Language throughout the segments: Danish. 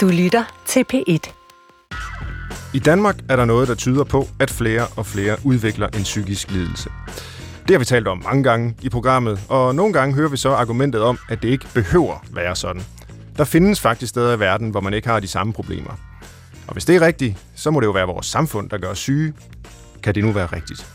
Du lytter til P1. I Danmark er der noget, der tyder på, at flere og flere udvikler en psykisk lidelse. Det har vi talt om mange gange i programmet, og nogle gange hører vi så argumentet om, at det ikke behøver være sådan. Der findes faktisk steder i verden, hvor man ikke har de samme problemer. Og hvis det er rigtigt, så må det jo være vores samfund, der gør os syge. Kan det nu være rigtigt?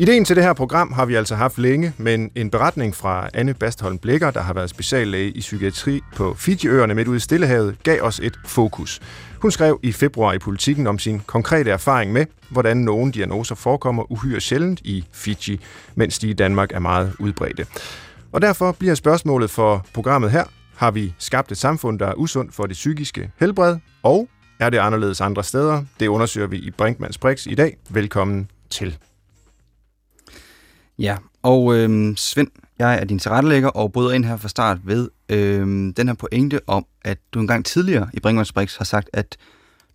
Ideen til det her program har vi altså haft længe, men en beretning fra Anne Bastholm Blikker, der har været speciallæge i psykiatri på Fijiøerne midt ude i Stillehavet, gav os et fokus. Hun skrev i februar i Politiken om sin konkrete erfaring med, hvordan nogle diagnoser forekommer uhyre sjældent i Fiji, mens de i Danmark er meget udbredte. Og derfor bliver spørgsmålet for programmet her, har vi skabt et samfund, der er usundt for det psykiske helbred, og er det anderledes andre steder? Det undersøger vi i Brinkmanns Brix i dag. Velkommen til. Ja, og øh, Svend, jeg er din tilrettelægger og bryder ind her fra start ved øh, den her pointe om, at du engang tidligere i Brinkmanns Brix har sagt, at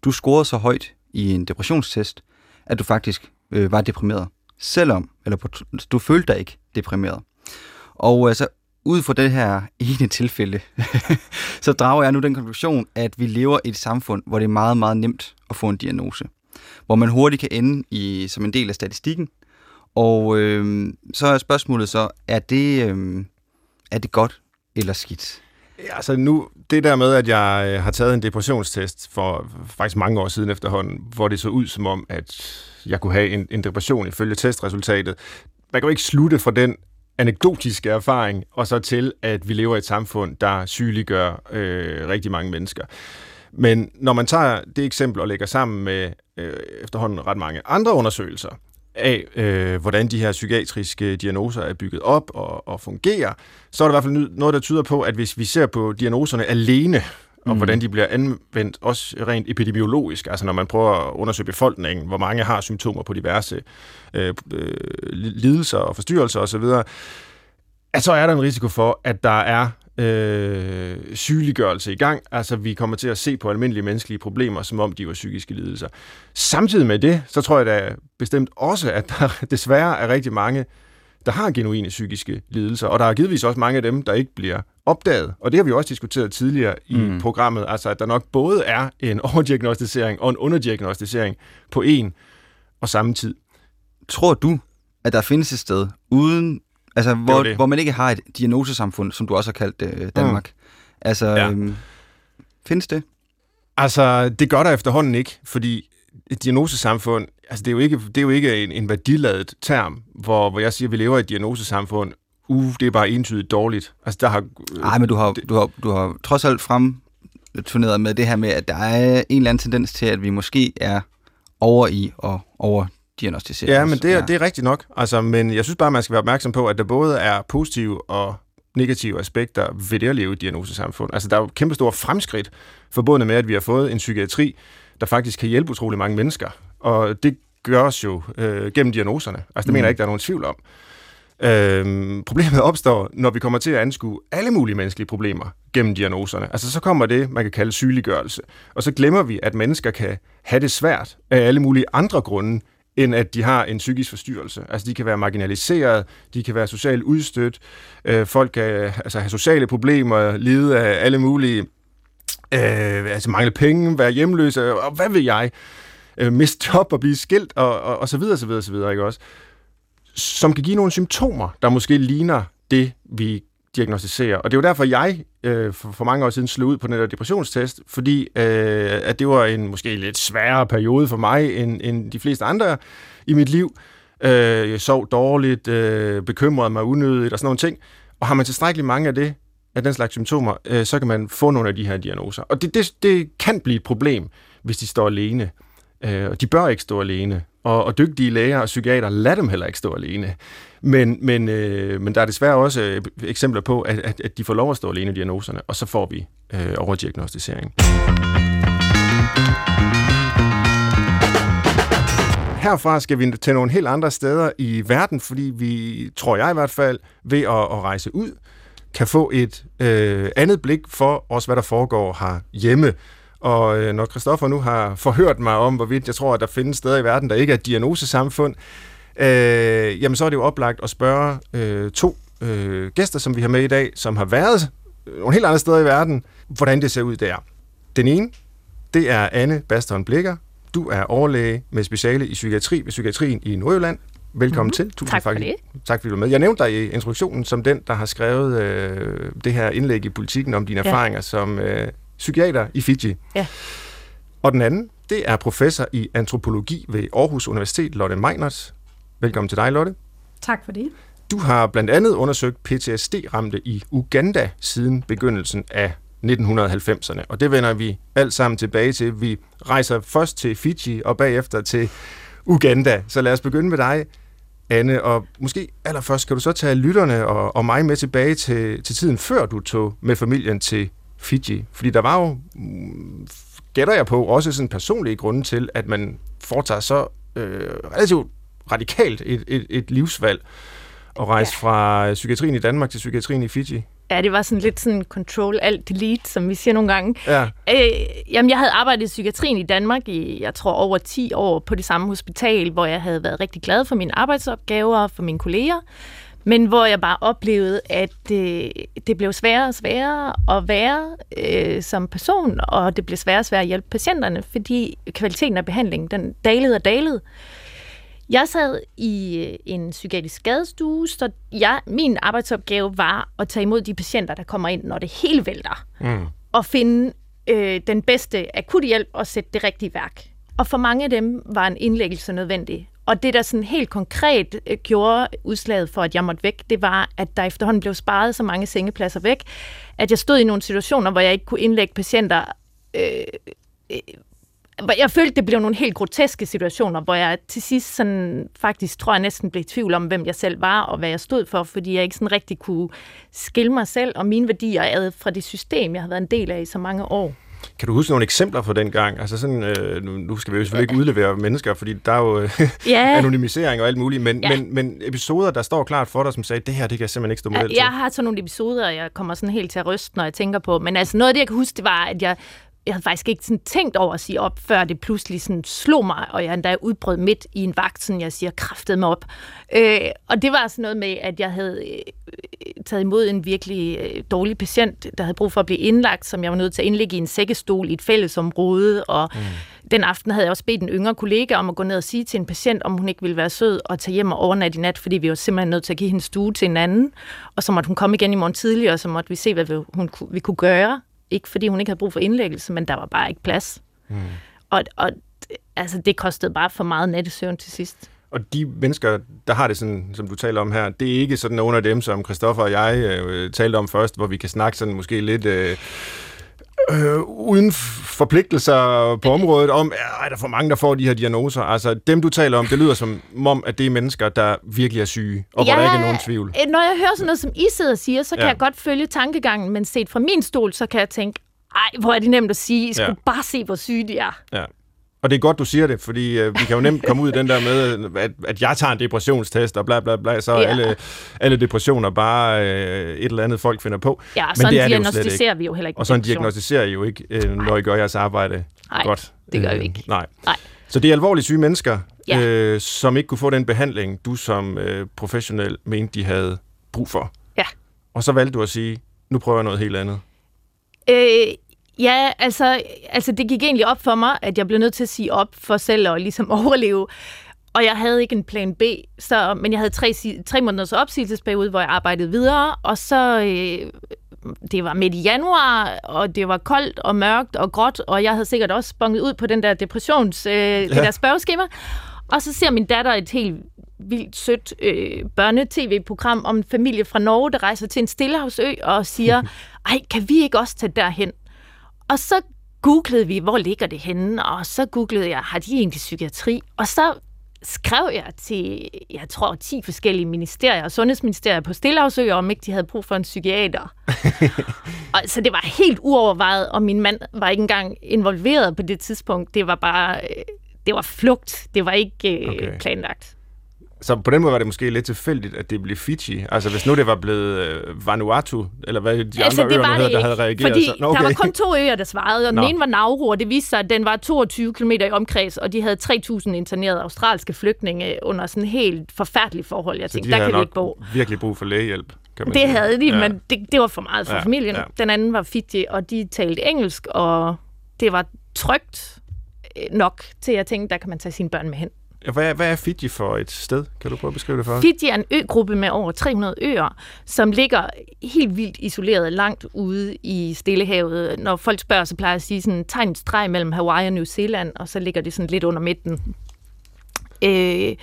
du scorede så højt i en depressionstest, at du faktisk øh, var deprimeret. Selvom, eller du følte dig ikke deprimeret. Og altså, ud fra det her ene tilfælde, så drager jeg nu den konklusion, at vi lever i et samfund, hvor det er meget, meget nemt at få en diagnose. Hvor man hurtigt kan ende i, som en del af statistikken. Og øh, så er spørgsmålet så, er det, øh, er det godt eller skidt? Ja, altså nu, det der med, at jeg øh, har taget en depressionstest for faktisk mange år siden efterhånden, hvor det så ud som om, at jeg kunne have en, en depression ifølge testresultatet. Man kan jo ikke slutte fra den anekdotiske erfaring, og så til, at vi lever i et samfund, der sygeliggør øh, rigtig mange mennesker. Men når man tager det eksempel og lægger sammen med øh, efterhånden ret mange andre undersøgelser af, øh, hvordan de her psykiatriske diagnoser er bygget op og, og fungerer, så er der i hvert fald noget, der tyder på, at hvis vi ser på diagnoserne alene, og mm. hvordan de bliver anvendt også rent epidemiologisk, altså når man prøver at undersøge befolkningen, hvor mange har symptomer på diverse øh, øh, lidelser og forstyrrelser osv., at så er der en risiko for, at der er øh, sygeliggørelse i gang. Altså, vi kommer til at se på almindelige menneskelige problemer, som om de var psykiske lidelser. Samtidig med det, så tror jeg da bestemt også, at der desværre er rigtig mange, der har genuine psykiske lidelser, og der er givetvis også mange af dem, der ikke bliver opdaget. Og det har vi også diskuteret tidligere i mm. programmet, altså at der nok både er en overdiagnostisering og en underdiagnostisering på en og samme tid. Tror du, at der findes et sted uden Altså, hvor, det det. hvor man ikke har et diagnosesamfund, som du også har kaldt øh, Danmark. Mm. Altså, ja. øhm, findes det? Altså, det gør der efterhånden ikke, fordi et diagnosesamfund, altså det er jo ikke, det er jo ikke en, en værdiladet term, hvor, hvor jeg siger, at vi lever i et diagnosesamfund. Uh, det er bare entydigt dårligt. Altså, der har... Nej, men du har, du, har, du har trods alt frem turneret med det her med, at der er en eller anden tendens til, at vi måske er over i og over diagnostisere. Ja, men det er, ja. det er rigtigt nok. Altså, men jeg synes bare, man skal være opmærksom på, at der både er positive og negative aspekter ved det at leve i diagnosesamfund. Altså, der er jo kæmpe store fremskridt forbundet med, at vi har fået en psykiatri, der faktisk kan hjælpe utrolig mange mennesker. Og det gøres jo øh, gennem diagnoserne. Altså, det mm. mener jeg ikke, der er nogen tvivl om. Øhm, problemet opstår, når vi kommer til at anskue alle mulige menneskelige problemer gennem diagnoserne. Altså så kommer det, man kan kalde sygeliggørelse. Og så glemmer vi, at mennesker kan have det svært af alle mulige andre grunde, end at de har en psykisk forstyrrelse. Altså de kan være marginaliseret, de kan være socialt udstødt, øh, folk kan altså, have sociale problemer, lide af alle mulige, øh, altså mangle penge, være hjemløse, og hvad vil jeg, øh, miste job og blive skilt, og, og, og så videre, så videre, så videre, ikke også? Som kan give nogle symptomer, der måske ligner det, vi diagnostisere. Og det var derfor, jeg øh, for, for mange år siden slog ud på den der depressionstest, fordi øh, at det var en måske lidt sværere periode for mig end, end de fleste andre i mit liv. Øh, jeg sov dårligt, øh, bekymrede mig unødigt og sådan nogle ting. Og har man tilstrækkeligt mange af det, af den slags symptomer, øh, så kan man få nogle af de her diagnoser. Og det, det, det kan blive et problem, hvis de står alene. Øh, og de bør ikke stå alene. Og, og dygtige læger og psykiater lader dem heller ikke stå alene. Men, men, øh, men der er desværre også øh, eksempler på, at, at, at de får lov at stå alene i diagnoserne, og så får vi øh, overdiagnostisering. Herfra skal vi til nogle helt andre steder i verden, fordi vi, tror jeg i hvert fald, ved at, at rejse ud, kan få et øh, andet blik for også, hvad der foregår her hjemme. Og øh, når Christoffer nu har forhørt mig om, hvorvidt jeg tror, at der findes steder i verden, der ikke er diagnosesamfund, diagnosesamfund, øh, jamen så er det jo oplagt at spørge øh, to øh, gæster, som vi har med i dag, som har været nogle helt andre steder i verden, hvordan det ser ud der. Den ene, det er Anne Baston Blikker. Du er overlæge med speciale i psykiatri ved Psykiatrien i Nordjylland. Velkommen mm-hmm. til. Tusind tak for det. Tak fordi du er med. Jeg nævnte dig i introduktionen som den, der har skrevet øh, det her indlæg i politikken om dine ja. erfaringer som øh, psykiater i Fiji. Ja. Og den anden, det er professor i antropologi ved Aarhus Universitet, Lotte Meinert. Velkommen til dig, Lotte. Tak for det. Du har blandt andet undersøgt PTSD-ramte i Uganda siden begyndelsen af 1990'erne, og det vender vi alt sammen tilbage til. Vi rejser først til Fiji og bagefter til Uganda. Så lad os begynde med dig, Anne, og måske allerførst kan du så tage lytterne og, og mig med tilbage til, til tiden før du tog med familien til Fiji. Fordi der var jo, mm, gætter jeg på, også sådan personlige grunde til, at man foretager så øh, relativt radikalt et, et, et livsvalg og rejse ja. fra psykiatrien i Danmark til psykiatrien i Fiji. Ja, det var sådan lidt sådan control alt delete, som vi siger nogle gange. Ja. Øh, jamen, jeg havde arbejdet i psykiatrien i Danmark i, jeg tror, over 10 år på det samme hospital, hvor jeg havde været rigtig glad for mine arbejdsopgaver og for mine kolleger. Men hvor jeg bare oplevede, at øh, det blev sværere og sværere at være øh, som person, og det blev sværere og sværere at hjælpe patienterne, fordi kvaliteten af behandlingen, den dalede og dalede. Jeg sad i øh, en psykiatrisk skadestue, så jeg, min arbejdsopgave var at tage imod de patienter, der kommer ind, når det hele vælter. Mm. Og finde øh, den bedste akutte hjælp og sætte det rigtige værk. Og for mange af dem var en indlæggelse nødvendig. Og det, der sådan helt konkret øh, gjorde udslaget for, at jeg måtte væk, det var, at der efterhånden blev sparet så mange sengepladser væk, at jeg stod i nogle situationer, hvor jeg ikke kunne indlægge patienter øh, øh jeg følte, det blev nogle helt groteske situationer, hvor jeg til sidst sådan, faktisk tror jeg næsten blev i tvivl om, hvem jeg selv var og hvad jeg stod for, fordi jeg ikke sådan rigtig kunne skille mig selv og mine værdier ad fra det system, jeg har været en del af i så mange år. Kan du huske nogle eksempler fra den gang? Altså sådan, øh, nu skal vi jo selvfølgelig ikke udlevere mennesker, fordi der er jo ja. anonymisering og alt muligt, men, ja. men, men episoder, der står klart for dig, som sagde, det her, det kan jeg simpelthen ikke stå model til. Jeg har sådan nogle episoder, jeg kommer sådan helt til at ryste, når jeg tænker på, men altså noget af det, jeg kan huske, det var, at jeg jeg havde faktisk ikke sådan tænkt over at sige op, før det pludselig sådan slog mig, og jeg endda udbrød midt i en vagt, sådan jeg siger, kraftet mig op. Øh, og det var sådan noget med, at jeg havde øh, taget imod en virkelig øh, dårlig patient, der havde brug for at blive indlagt, som jeg var nødt til at indlægge i en sækkestol i et fællesområde, og mm. den aften havde jeg også bedt en yngre kollega om at gå ned og sige til en patient, om hun ikke ville være sød og tage hjem og overnatte i nat, fordi vi var simpelthen nødt til at give hende stue til en anden, og så måtte hun komme igen i morgen tidligere, og så måtte vi se, hvad vi, hun, vi kunne gøre ikke fordi hun ikke havde brug for indlæggelse, men der var bare ikke plads. Mm. Og, og altså, det kostede bare for meget nattesøvn til sidst. Og de mennesker, der har det sådan, som du taler om her, det er ikke sådan nogle af dem, som Christoffer og jeg øh, talte om først, hvor vi kan snakke sådan måske lidt... Øh, øh, uden forpligtelser på området om, er der for mange, der får de her diagnoser? Altså, dem du taler om, det lyder som om, at det er mennesker, der virkelig er syge, og ja, hvor der ikke er nogen tvivl. Øh, når jeg hører sådan noget, som I sidder og siger, så kan ja. jeg godt følge tankegangen, men set fra min stol, så kan jeg tænke, ej, hvor er det nemt at sige, I skulle ja. bare se, hvor syge de er. Ja. Og det er godt, du siger det, fordi øh, vi kan jo nemt komme ud i den der med, at, at jeg tager en depressionstest og bla bla bla, så ja. alle, alle depressioner bare øh, et eller andet, folk finder på. Ja, Men sådan det er diagnostiserer det vi jo heller ikke. Og sådan diagnostiserer I jo ikke, øh, når I gør jeres arbejde Nej, godt. det gør vi ikke. Øh, nej. nej. Så det er alvorligt syge mennesker, ja. øh, som ikke kunne få den behandling, du som øh, professionel mente, de havde brug for. Ja. Og så valgte du at sige, nu prøver jeg noget helt andet. Øh, Ja, altså, altså det gik egentlig op for mig, at jeg blev nødt til at sige op for selv at ligesom overleve. Og jeg havde ikke en plan B, så, men jeg havde tre, tre måneders opsigelsesperiode, hvor jeg arbejdede videre, og så øh, det var midt i januar, og det var koldt og mørkt og gråt, og jeg havde sikkert også sponget ud på den der depressions, øh, ja. det der spørgeskema. Og så ser min datter et helt vildt sødt øh, børne-tv-program om en familie fra Norge, der rejser til en stillehavsø og siger, ej, kan vi ikke også tage derhen? Og så googlede vi, hvor ligger det henne, og så googlede jeg, har de egentlig psykiatri? Og så skrev jeg til, jeg tror, 10 forskellige ministerier og sundhedsministerier på Stillehavsø, om ikke de havde brug for en psykiater. og, så det var helt uovervejet, og min mand var ikke engang involveret på det tidspunkt. Det var bare, øh, det var flugt. Det var ikke øh, okay. planlagt. Så på den måde var det måske lidt tilfældigt, at det blev Fiji. Altså hvis nu det var blevet øh, Vanuatu, eller hvad de altså, andre øer hedder, der havde reageret. Fordi så, okay. der var kun to øer, der svarede, og den Nå. ene var Nauru, og det viste sig, at den var 22 km i omkreds, og de havde 3.000 internerede australske flygtninge under sådan helt forfærdelige forhold. Jeg tænkte, de der kan vi ikke bo. virkelig brug for lægehjælp. Kan man det sige. havde de, ja. men det, det var for meget for ja, familien. Ja. Den anden var Fiji, og de talte engelsk, og det var trygt øh, nok til, at jeg tænkte, der kan man tage sine børn med hen. Hvad, hvad er Fiji for et sted? Kan du prøve at beskrive det for os? Fiji er en øgruppe med over 300 øer, som ligger helt vildt isoleret langt ude i Stillehavet. Når folk spørger, så plejer jeg at sige sådan, tegn streg mellem Hawaii og New Zealand, og så ligger det sådan lidt under midten. Øh,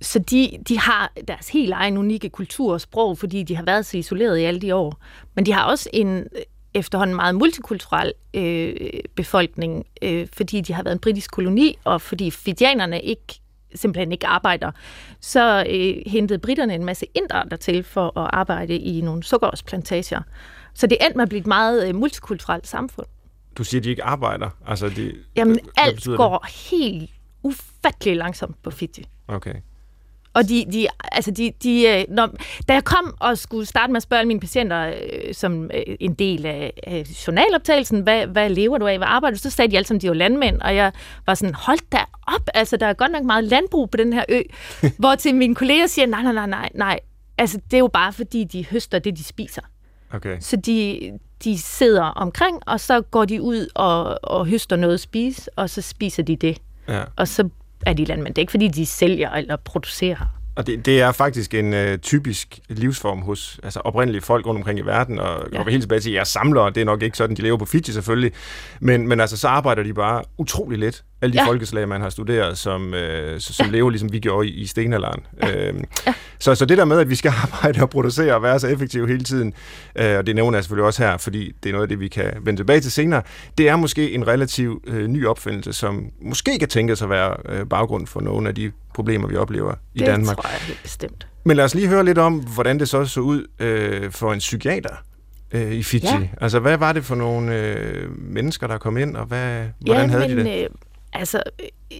så de, de har deres helt egen unikke kultur og sprog, fordi de har været så isoleret i alle de år. Men de har også en efterhånden meget multikulturel øh, befolkning, øh, fordi de har været en britisk koloni, og fordi fijianerne ikke simpelthen ikke arbejder, så øh, hentede britterne en masse indere der til for at arbejde i nogle sukkerårsplantager. Så det endte med at blive et meget øh, multikulturelt samfund. Du siger, at de ikke arbejder? Altså, de, Jamen, alt går det? helt ufattelig langsomt på Fiji. Okay. Og de, de, altså de, de, øh, når, da jeg kom og skulle starte med at spørge mine patienter øh, som øh, en del af, af journaloptagelsen, hvad, hvad lever du af, hvad arbejder du, så sagde de alle sammen, de var landmænd, og jeg var sådan, hold da op, altså der er godt nok meget landbrug på den her ø, hvor til mine kolleger siger, nej, nej, nej, nej, nej, altså det er jo bare fordi, de høster det, de spiser. Okay. Så de, de sidder omkring, og så går de ud og, og høster noget at spise, og så spiser de det. Ja. Og så er de landmænd. Det er ikke, fordi de sælger eller producerer. Og det, det er faktisk en uh, typisk livsform hos altså oprindelige folk rundt omkring i verden, og ja. går vi helt tilbage til jeres samlere, det er nok ikke sådan, de lever på Fiji selvfølgelig, men, men altså så arbejder de bare utrolig lidt alle de ja. folkeslag, man har studeret, som, øh, som ja. lever ligesom vi gjorde i, i stenalderen. Ja. Øhm, ja. Så, så det der med, at vi skal arbejde og producere og være så effektive hele tiden, øh, og det nævner jeg selvfølgelig også her, fordi det er noget af det, vi kan vende tilbage til senere, det er måske en relativ øh, ny opfindelse, som måske kan tænkes at være øh, baggrund for nogle af de problemer, vi oplever i det Danmark. Det tror jeg helt bestemt. Men lad os lige høre lidt om, hvordan det så så ud øh, for en psykiater øh, i Fiji. Ja. Altså, hvad var det for nogle øh, mennesker, der kom ind, og hvad, hvordan ja, havde men, de det? Øh, altså, øh,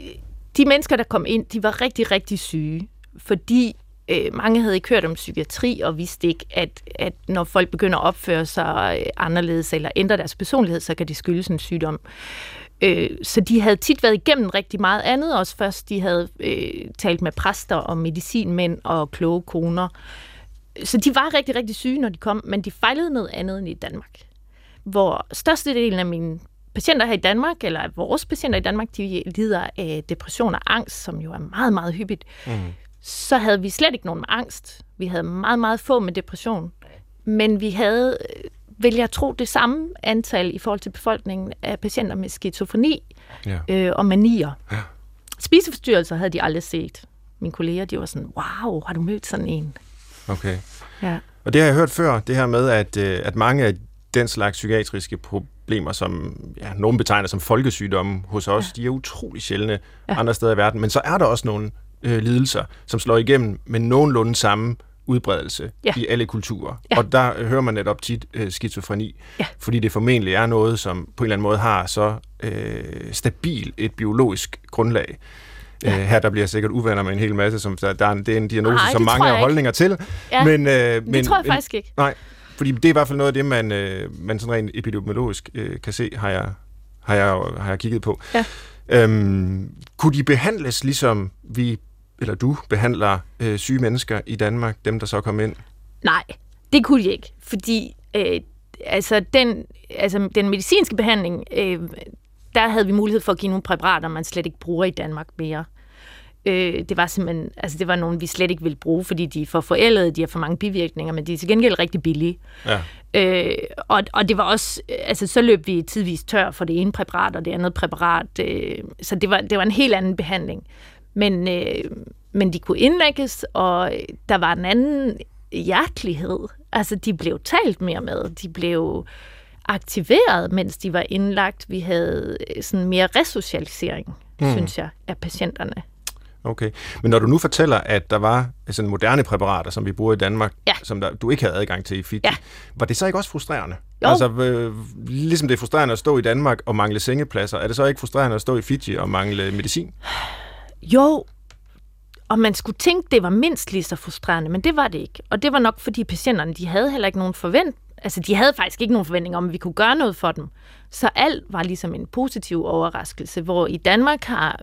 de mennesker, der kom ind, de var rigtig, rigtig syge, fordi øh, mange havde ikke hørt om psykiatri og vidste ikke, at, at når folk begynder at opføre sig øh, anderledes eller ændre deres personlighed, så kan det skyldes en sygdom. Øh, så de havde tit været igennem rigtig meget andet, også først de havde øh, talt med præster og medicinmænd og kloge koner. Så de var rigtig, rigtig syge, når de kom, men de fejlede noget andet end i Danmark. Hvor størstedelen af mine patienter her i Danmark, eller vores patienter i Danmark, de lider af depression og angst, som jo er meget, meget hyppigt. Mm. Så havde vi slet ikke nogen med angst. Vi havde meget, meget få med depression. Men vi havde, vil jeg tro, det samme antal i forhold til befolkningen af patienter med skizofreni ja. øh, og manier. Ja. Spiseforstyrrelser havde de aldrig set. Mine kolleger, de var sådan, wow, har du mødt sådan en? Okay. Ja. Og det har jeg hørt før, det her med, at, øh, at mange af den slags psykiatriske problemer, som ja, nogen betegner som folkesygdomme hos os, ja. de er utrolig sjældne ja. andre steder i verden. Men så er der også nogle øh, lidelser, som slår igennem med nogenlunde samme udbredelse ja. i alle kulturer. Ja. Og der øh, hører man netop tit øh, skizofreni, ja. fordi det formentlig er noget, som på en eller anden måde har så øh, stabil et biologisk grundlag. Ja. Øh, her der bliver sikkert uvenner med en hel masse, som der, der er, det er en diagnose, nej, som mange har holdninger til. Ja, men, øh, men, det tror jeg faktisk ikke. Nej, fordi det er i hvert fald noget af det, man, øh, man sådan rent epidemiologisk øh, kan se, har jeg, har, jeg, har jeg kigget på. Ja. Øhm, kunne de behandles ligesom vi, eller du, behandler øh, syge mennesker i Danmark, dem der så kom ind? Nej, det kunne de ikke, fordi øh, altså, den, altså, den medicinske behandling, øh, der havde vi mulighed for at give nogle præparater, man slet ikke bruger i Danmark mere. Øh, det var simpelthen, altså det var nogle, vi slet ikke ville bruge, fordi de er for forældede, de har for mange bivirkninger, men de er til gengæld rigtig billige. Ja. Øh, og, og det var også, altså så løb vi tidvis tør for det ene præparat og det andet præparat, øh, så det var, det var en helt anden behandling. Men, øh, men de kunne indlægges, og der var en anden hjertelighed. Altså de blev talt mere med, de blev aktiveret, mens de var indlagt. Vi havde sådan mere resocialisering, mm. synes jeg, af patienterne. Okay. Men når du nu fortæller, at der var sådan moderne præparater, som vi bruger i Danmark, ja. som der, du ikke havde adgang til i Fiji, ja. var det så ikke også frustrerende? Jo. Altså, øh, ligesom det er frustrerende at stå i Danmark og mangle sengepladser, er det så ikke frustrerende at stå i Fiji og mangle medicin? Jo, og man skulle tænke, det var mindst lige så frustrerende, men det var det ikke. Og det var nok, fordi patienterne, de havde heller ikke nogen forvent, altså de havde faktisk ikke nogen forventning om, at vi kunne gøre noget for dem. Så alt var ligesom en positiv overraskelse, hvor i Danmark har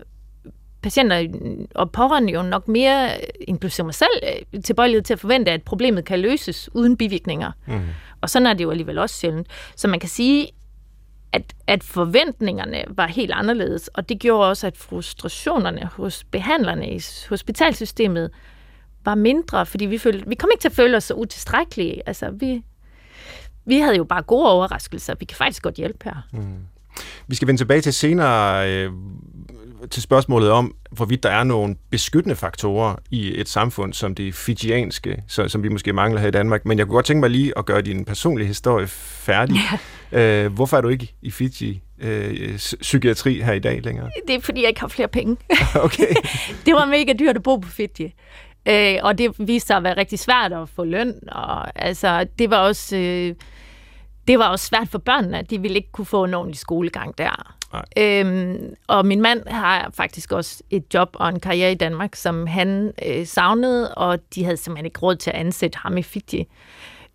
patienter og pårørende jo nok mere, inklusive mig selv, tilbøjelighed til at forvente, at problemet kan løses uden bivirkninger. Mm. Og sådan er det jo alligevel også sjældent. Så man kan sige, at at forventningerne var helt anderledes, og det gjorde også, at frustrationerne hos behandlerne i hospitalsystemet var mindre, fordi vi, følte, vi kom ikke til at føle os så utilstrækkelige. Altså, vi, vi havde jo bare gode overraskelser. Vi kan faktisk godt hjælpe her. Mm. Vi skal vende tilbage til senere øh, til spørgsmålet om, hvorvidt der er nogle beskyttende faktorer i et samfund som det fijianske, så, som vi måske mangler her i Danmark. Men jeg kunne godt tænke mig lige at gøre din personlige historie færdig. Ja. Øh, hvorfor er du ikke i Fiji øh, psykiatri her i dag længere? Det er, fordi jeg ikke har flere penge. okay. det var mega dyrt at bo på Fiji. Øh, og det viste sig at være rigtig svært at få løn. Og, altså, det var også... Øh, det var også svært for børnene, at de ville ikke kunne få en ordentlig skolegang der. Øhm, og min mand har faktisk også et job og en karriere i Danmark, som han øh, savnede, og de havde simpelthen ikke råd til at ansætte ham i Fiji.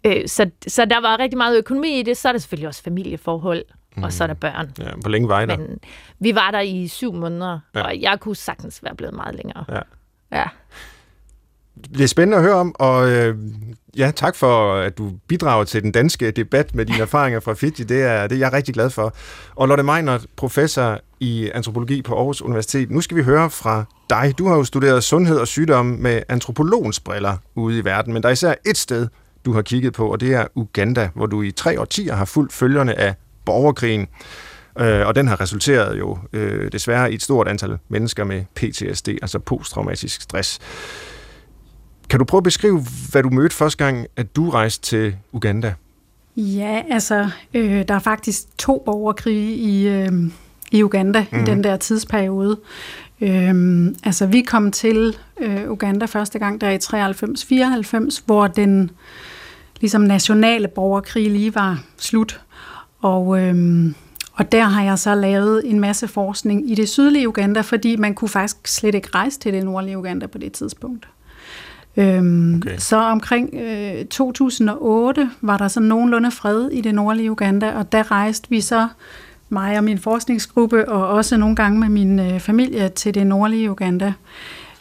Øh, så, så der var rigtig meget økonomi i det. Så er der selvfølgelig også familieforhold, mm. og så er der børn. Ja, hvor længe var I der? Men vi var der i syv måneder, ja. og jeg kunne sagtens være blevet meget længere. Ja. ja. Det er spændende at høre om, og øh, ja, tak for, at du bidrager til den danske debat med dine erfaringer fra Fiji. Det er, det er jeg rigtig glad for. Og Lotte Meiner, professor i antropologi på Aarhus Universitet. Nu skal vi høre fra dig. Du har jo studeret sundhed og sygdom med antropologens briller ude i verden, men der er især et sted, du har kigget på, og det er Uganda, hvor du i tre årtier har fulgt følgerne af borgerkrigen. Øh, og den har resulteret jo øh, desværre i et stort antal mennesker med PTSD, altså posttraumatisk stress. Kan du prøve at beskrive, hvad du mødte første gang, at du rejste til Uganda? Ja, altså, øh, der er faktisk to borgerkrige i, øh, i Uganda mm. i mhm. den der tidsperiode. Øh, altså, vi kom til øh, Uganda første gang der i 93-94, hvor den ligesom nationale borgerkrig lige var slut. Og, øh, og der har jeg så lavet en masse forskning i det sydlige Uganda, fordi man kunne faktisk slet ikke rejse til det nordlige Uganda på det tidspunkt. Øhm, okay. Så omkring øh, 2008 var der så nogenlunde fred i det nordlige Uganda, og der rejste vi så, mig og min forskningsgruppe, og også nogle gange med min øh, familie til det nordlige Uganda,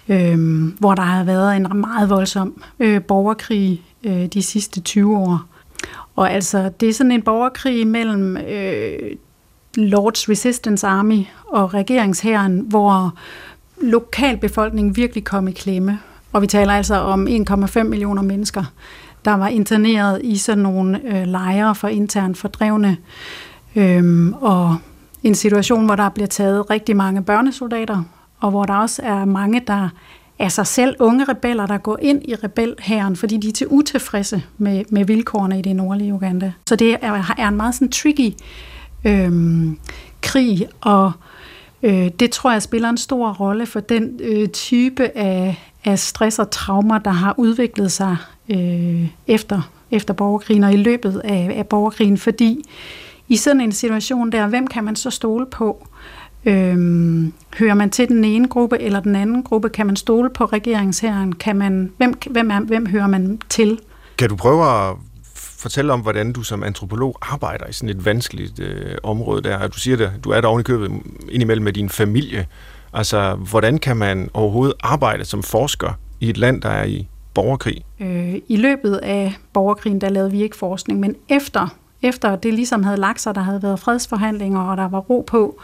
øh, hvor der har været en meget voldsom øh, borgerkrig øh, de sidste 20 år. Og altså, det er sådan en borgerkrig mellem øh, Lords Resistance Army og regeringshæren, hvor lokalbefolkningen virkelig kom i klemme. Og vi taler altså om 1,5 millioner mennesker, der var interneret i sådan nogle øh, lejre for internt fordrevne. Øhm, og en situation, hvor der bliver taget rigtig mange børnesoldater, og hvor der også er mange, der er sig selv unge rebeller, der går ind i rebelhæren, fordi de er til utilfredse med, med vilkårene i det nordlige Uganda. Så det er, er en meget sådan tricky øhm, krig, og øh, det tror jeg spiller en stor rolle for den øh, type af, af stress og traumer, der har udviklet sig øh, efter, efter borgerkrigen og i løbet af, af borgerkrigen, fordi i sådan en situation der, hvem kan man så stole på? Øhm, hører man til den ene gruppe eller den anden gruppe? Kan man stole på regeringsherren? Kan man, hvem, hvem, er, hvem hører man til? Kan du prøve at fortælle om, hvordan du som antropolog arbejder i sådan et vanskeligt øh, område der? Du siger det, du er der oven i købet indimellem med din familie. Altså, hvordan kan man overhovedet arbejde som forsker i et land, der er i borgerkrig? Øh, I løbet af borgerkrigen, der lavede vi ikke forskning, men efter, efter det ligesom havde lagt sig, der havde været fredsforhandlinger, og der var ro på,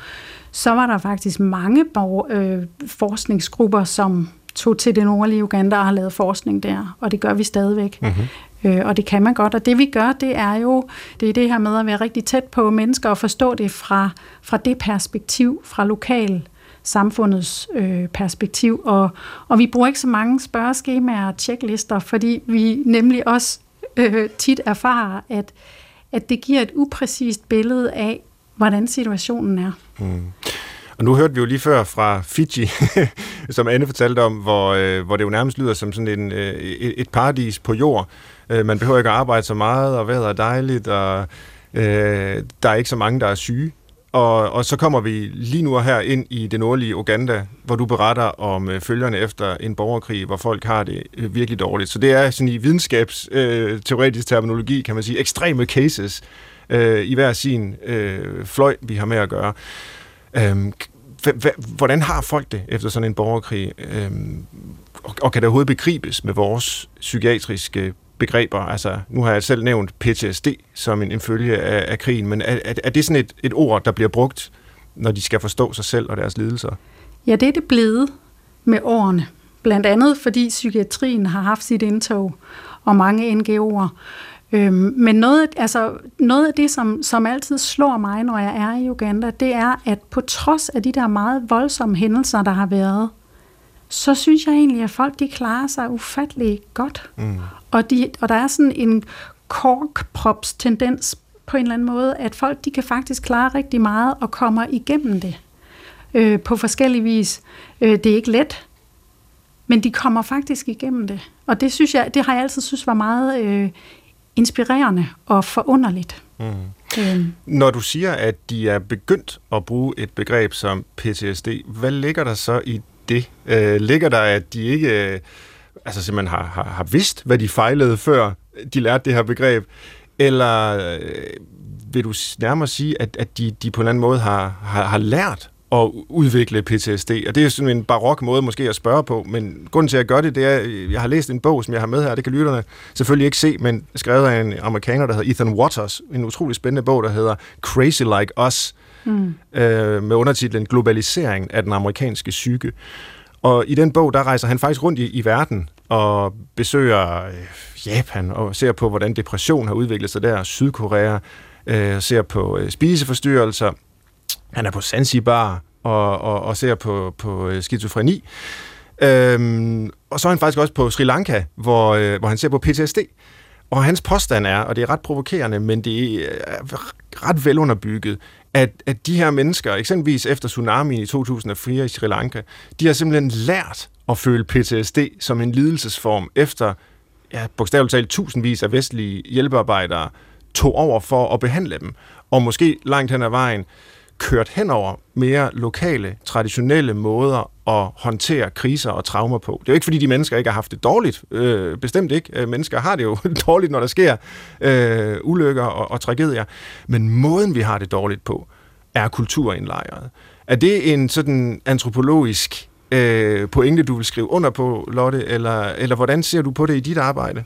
så var der faktisk mange borger, øh, forskningsgrupper, som tog til det nordlige Uganda og har lavet forskning der, og det gør vi stadigvæk. Mm-hmm. Øh, og det kan man godt, og det vi gør, det er jo det, er det her med at være rigtig tæt på mennesker og forstå det fra, fra det perspektiv, fra lokal samfundets øh, perspektiv. Og, og vi bruger ikke så mange spørgeskemaer og checklister, fordi vi nemlig også øh, tit erfarer, at, at det giver et upræcist billede af, hvordan situationen er. Mm. Og nu hørte vi jo lige før fra Fiji, som Anne fortalte om, hvor, øh, hvor det jo nærmest lyder som sådan en, øh, et paradis på jord. Øh, man behøver ikke at arbejde så meget, og vejret er dejligt, og øh, der er ikke så mange, der er syge. Og, og så kommer vi lige nu her ind i det nordlige Uganda, hvor du beretter om øh, følgerne efter en borgerkrig, hvor folk har det øh, virkelig dårligt. Så det er sådan i videnskabsteoretisk øh, terminologi, kan man sige, ekstreme cases øh, i hver sin øh, fløj, vi har med at gøre. Øhm, hvordan har folk det efter sådan en borgerkrig? Øhm, og, og kan det overhovedet begribes med vores psykiatriske begreber. Altså, nu har jeg selv nævnt PTSD som en, en følge af, af krigen, men er, er, det sådan et, et ord, der bliver brugt, når de skal forstå sig selv og deres lidelser? Ja, det er det blevet med årene. Blandt andet fordi psykiatrien har haft sit indtog, og mange NGO'er. Øhm, men noget, altså, noget af det, som, som altid slår mig, når jeg er i Uganda, det er, at på trods af de der meget voldsomme hændelser, der har været, så synes jeg egentlig, at folk de klarer sig ufattelig godt. Mm. Og, de, og der er sådan en korkprops tendens på en eller anden måde, at folk de kan faktisk klare rigtig meget og kommer igennem det øh, på forskellige vis. Øh, det er ikke let, men de kommer faktisk igennem det. Og det synes jeg, det har jeg altid synes var meget øh, inspirerende og forunderligt. Mm. Øhm. Når du siger, at de er begyndt at bruge et begreb som PTSD, hvad ligger der så i det? Øh, ligger der, at de ikke øh, altså simpelthen har, har, har vidst, hvad de fejlede, før de lærte det her begreb? Eller øh, vil du nærmere sige, at, at de, de på en eller anden måde har, har, har lært at udvikle PTSD. Og det er sådan en barok måde måske at spørge på, men grunden til, at jeg gør det, det er, jeg har læst en bog, som jeg har med her, det kan lytterne selvfølgelig ikke se, men skrevet af en amerikaner, der hedder Ethan Waters, en utrolig spændende bog, der hedder Crazy Like Us, mm. øh, med undertitlen Globalisering af den amerikanske psyke. Og i den bog, der rejser han faktisk rundt i, i verden og besøger øh, Japan og ser på, hvordan depression har udviklet sig der, Sydkorea, øh, ser på øh, spiseforstyrrelser, han er på Zanzibar og, og, og ser på, på øh, skizofreni. Øhm, og så er han faktisk også på Sri Lanka, hvor, øh, hvor han ser på PTSD. Og hans påstand er, og det er ret provokerende, men det er ret velunderbygget, at, at de her mennesker, eksempelvis efter tsunamien i 2004 i Sri Lanka, de har simpelthen lært at føle PTSD som en lidelsesform efter ja, bogstaveligt talt tusindvis af vestlige hjælpearbejdere tog over for at behandle dem. Og måske langt hen ad vejen kørt hen over mere lokale, traditionelle måder at håndtere kriser og traumer på. Det er jo ikke, fordi de mennesker ikke har haft det dårligt. Øh, bestemt ikke. Øh, mennesker har det jo dårligt, når der sker øh, ulykker og, og tragedier. Men måden, vi har det dårligt på, er kulturindlejret. Er det en sådan antropologisk øh, pointe, du vil skrive under på, Lotte, eller, eller hvordan ser du på det i dit arbejde?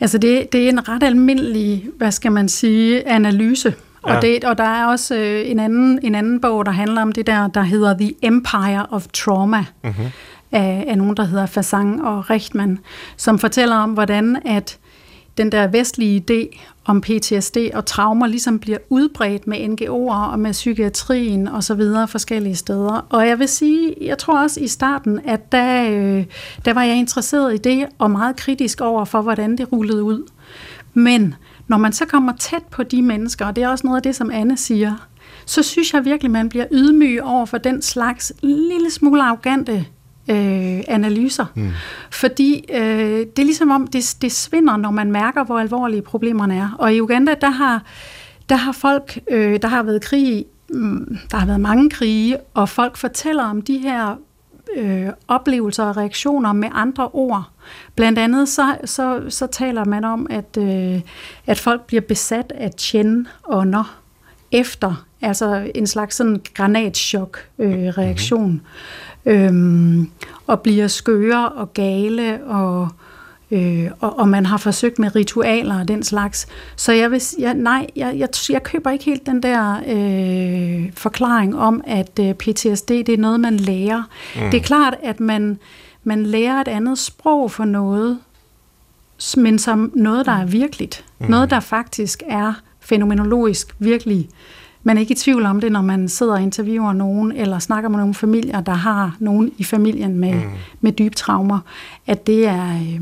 Altså det, det er en ret almindelig, hvad skal man sige, analyse Ja. Og, det, og der er også øh, en, anden, en anden bog, der handler om det der, der hedder The Empire of Trauma, mm-hmm. af, af nogen, der hedder Fasang og Rechtman, som fortæller om, hvordan at den der vestlige idé om PTSD og traumer ligesom bliver udbredt med NGO'er og med psykiatrien og så videre forskellige steder. Og jeg vil sige, jeg tror også i starten, at der, øh, der var jeg interesseret i det og meget kritisk over for, hvordan det rullede ud. Men når man så kommer tæt på de mennesker, og det er også noget af det, som Anne siger, så synes jeg virkelig, man bliver ydmyg over for den slags lille smule arrogante øh, analyser. Mm. Fordi øh, det er ligesom om, det, det svinder, når man mærker, hvor alvorlige problemerne er. Og i Uganda, der har, der har folk, øh, der har været krig, mm, der har været mange krige, og folk fortæller om de her øh, oplevelser og reaktioner med andre ord. Blandt andet så, så, så taler man om, at, øh, at folk bliver besat af tjen-ånder efter, altså en slags sådan granatschok-reaktion, øh, mm-hmm. øhm, og bliver skøre og gale og øh, og, og man har forsøgt med ritualer og den slags. Så jeg vil jeg, nej, jeg, jeg, jeg køber ikke helt den der øh, forklaring om, at øh, PTSD det er noget, man lærer. Mm. Det er klart, at man, man lærer et andet sprog for noget, men som noget, der er virkeligt. Mm. Noget, der faktisk er fænomenologisk virkelig. Man er ikke i tvivl om det, når man sidder og interviewer nogen, eller snakker med nogle familier, der har nogen i familien med, mm. med dybe traumer, at det er... Øh,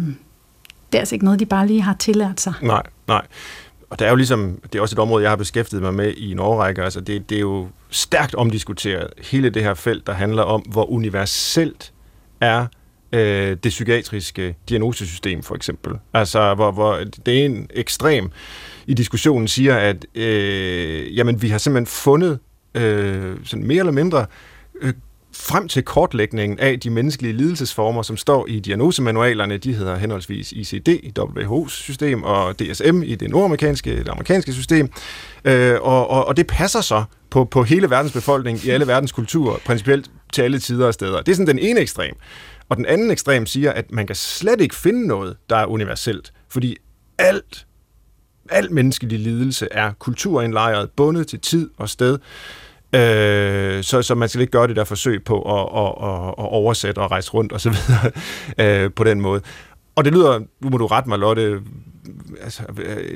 det er altså ikke noget, de bare lige har tillært sig. Nej, nej. Og det er jo ligesom, det er også et område, jeg har beskæftiget mig med i en årrække. Altså det, det er jo stærkt omdiskuteret, hele det her felt, der handler om, hvor universelt er øh, det psykiatriske diagnosesystem, for eksempel. Altså, hvor, hvor det er en ekstrem i diskussionen siger, at øh, jamen, vi har simpelthen fundet øh, sådan mere eller mindre øh, frem til kortlægningen af de menneskelige lidelsesformer, som står i diagnosemanualerne. De hedder henholdsvis ICD i WHO's system og DSM i det nordamerikanske, det amerikanske system. Øh, og, og, og det passer så på, på hele verdens befolkning, i alle verdens kulturer, principielt til alle tider og steder. Det er sådan den ene ekstrem. Og den anden ekstrem siger, at man kan slet ikke finde noget, der er universelt. Fordi alt, al menneskelig lidelse er kulturindlejret, bundet til tid og sted. Øh, så, så man skal ikke gøre det der forsøg på at, at, at, at oversætte og rejse rundt og så videre øh, på den måde. Og det lyder, nu må du rette mig, Lotte, altså,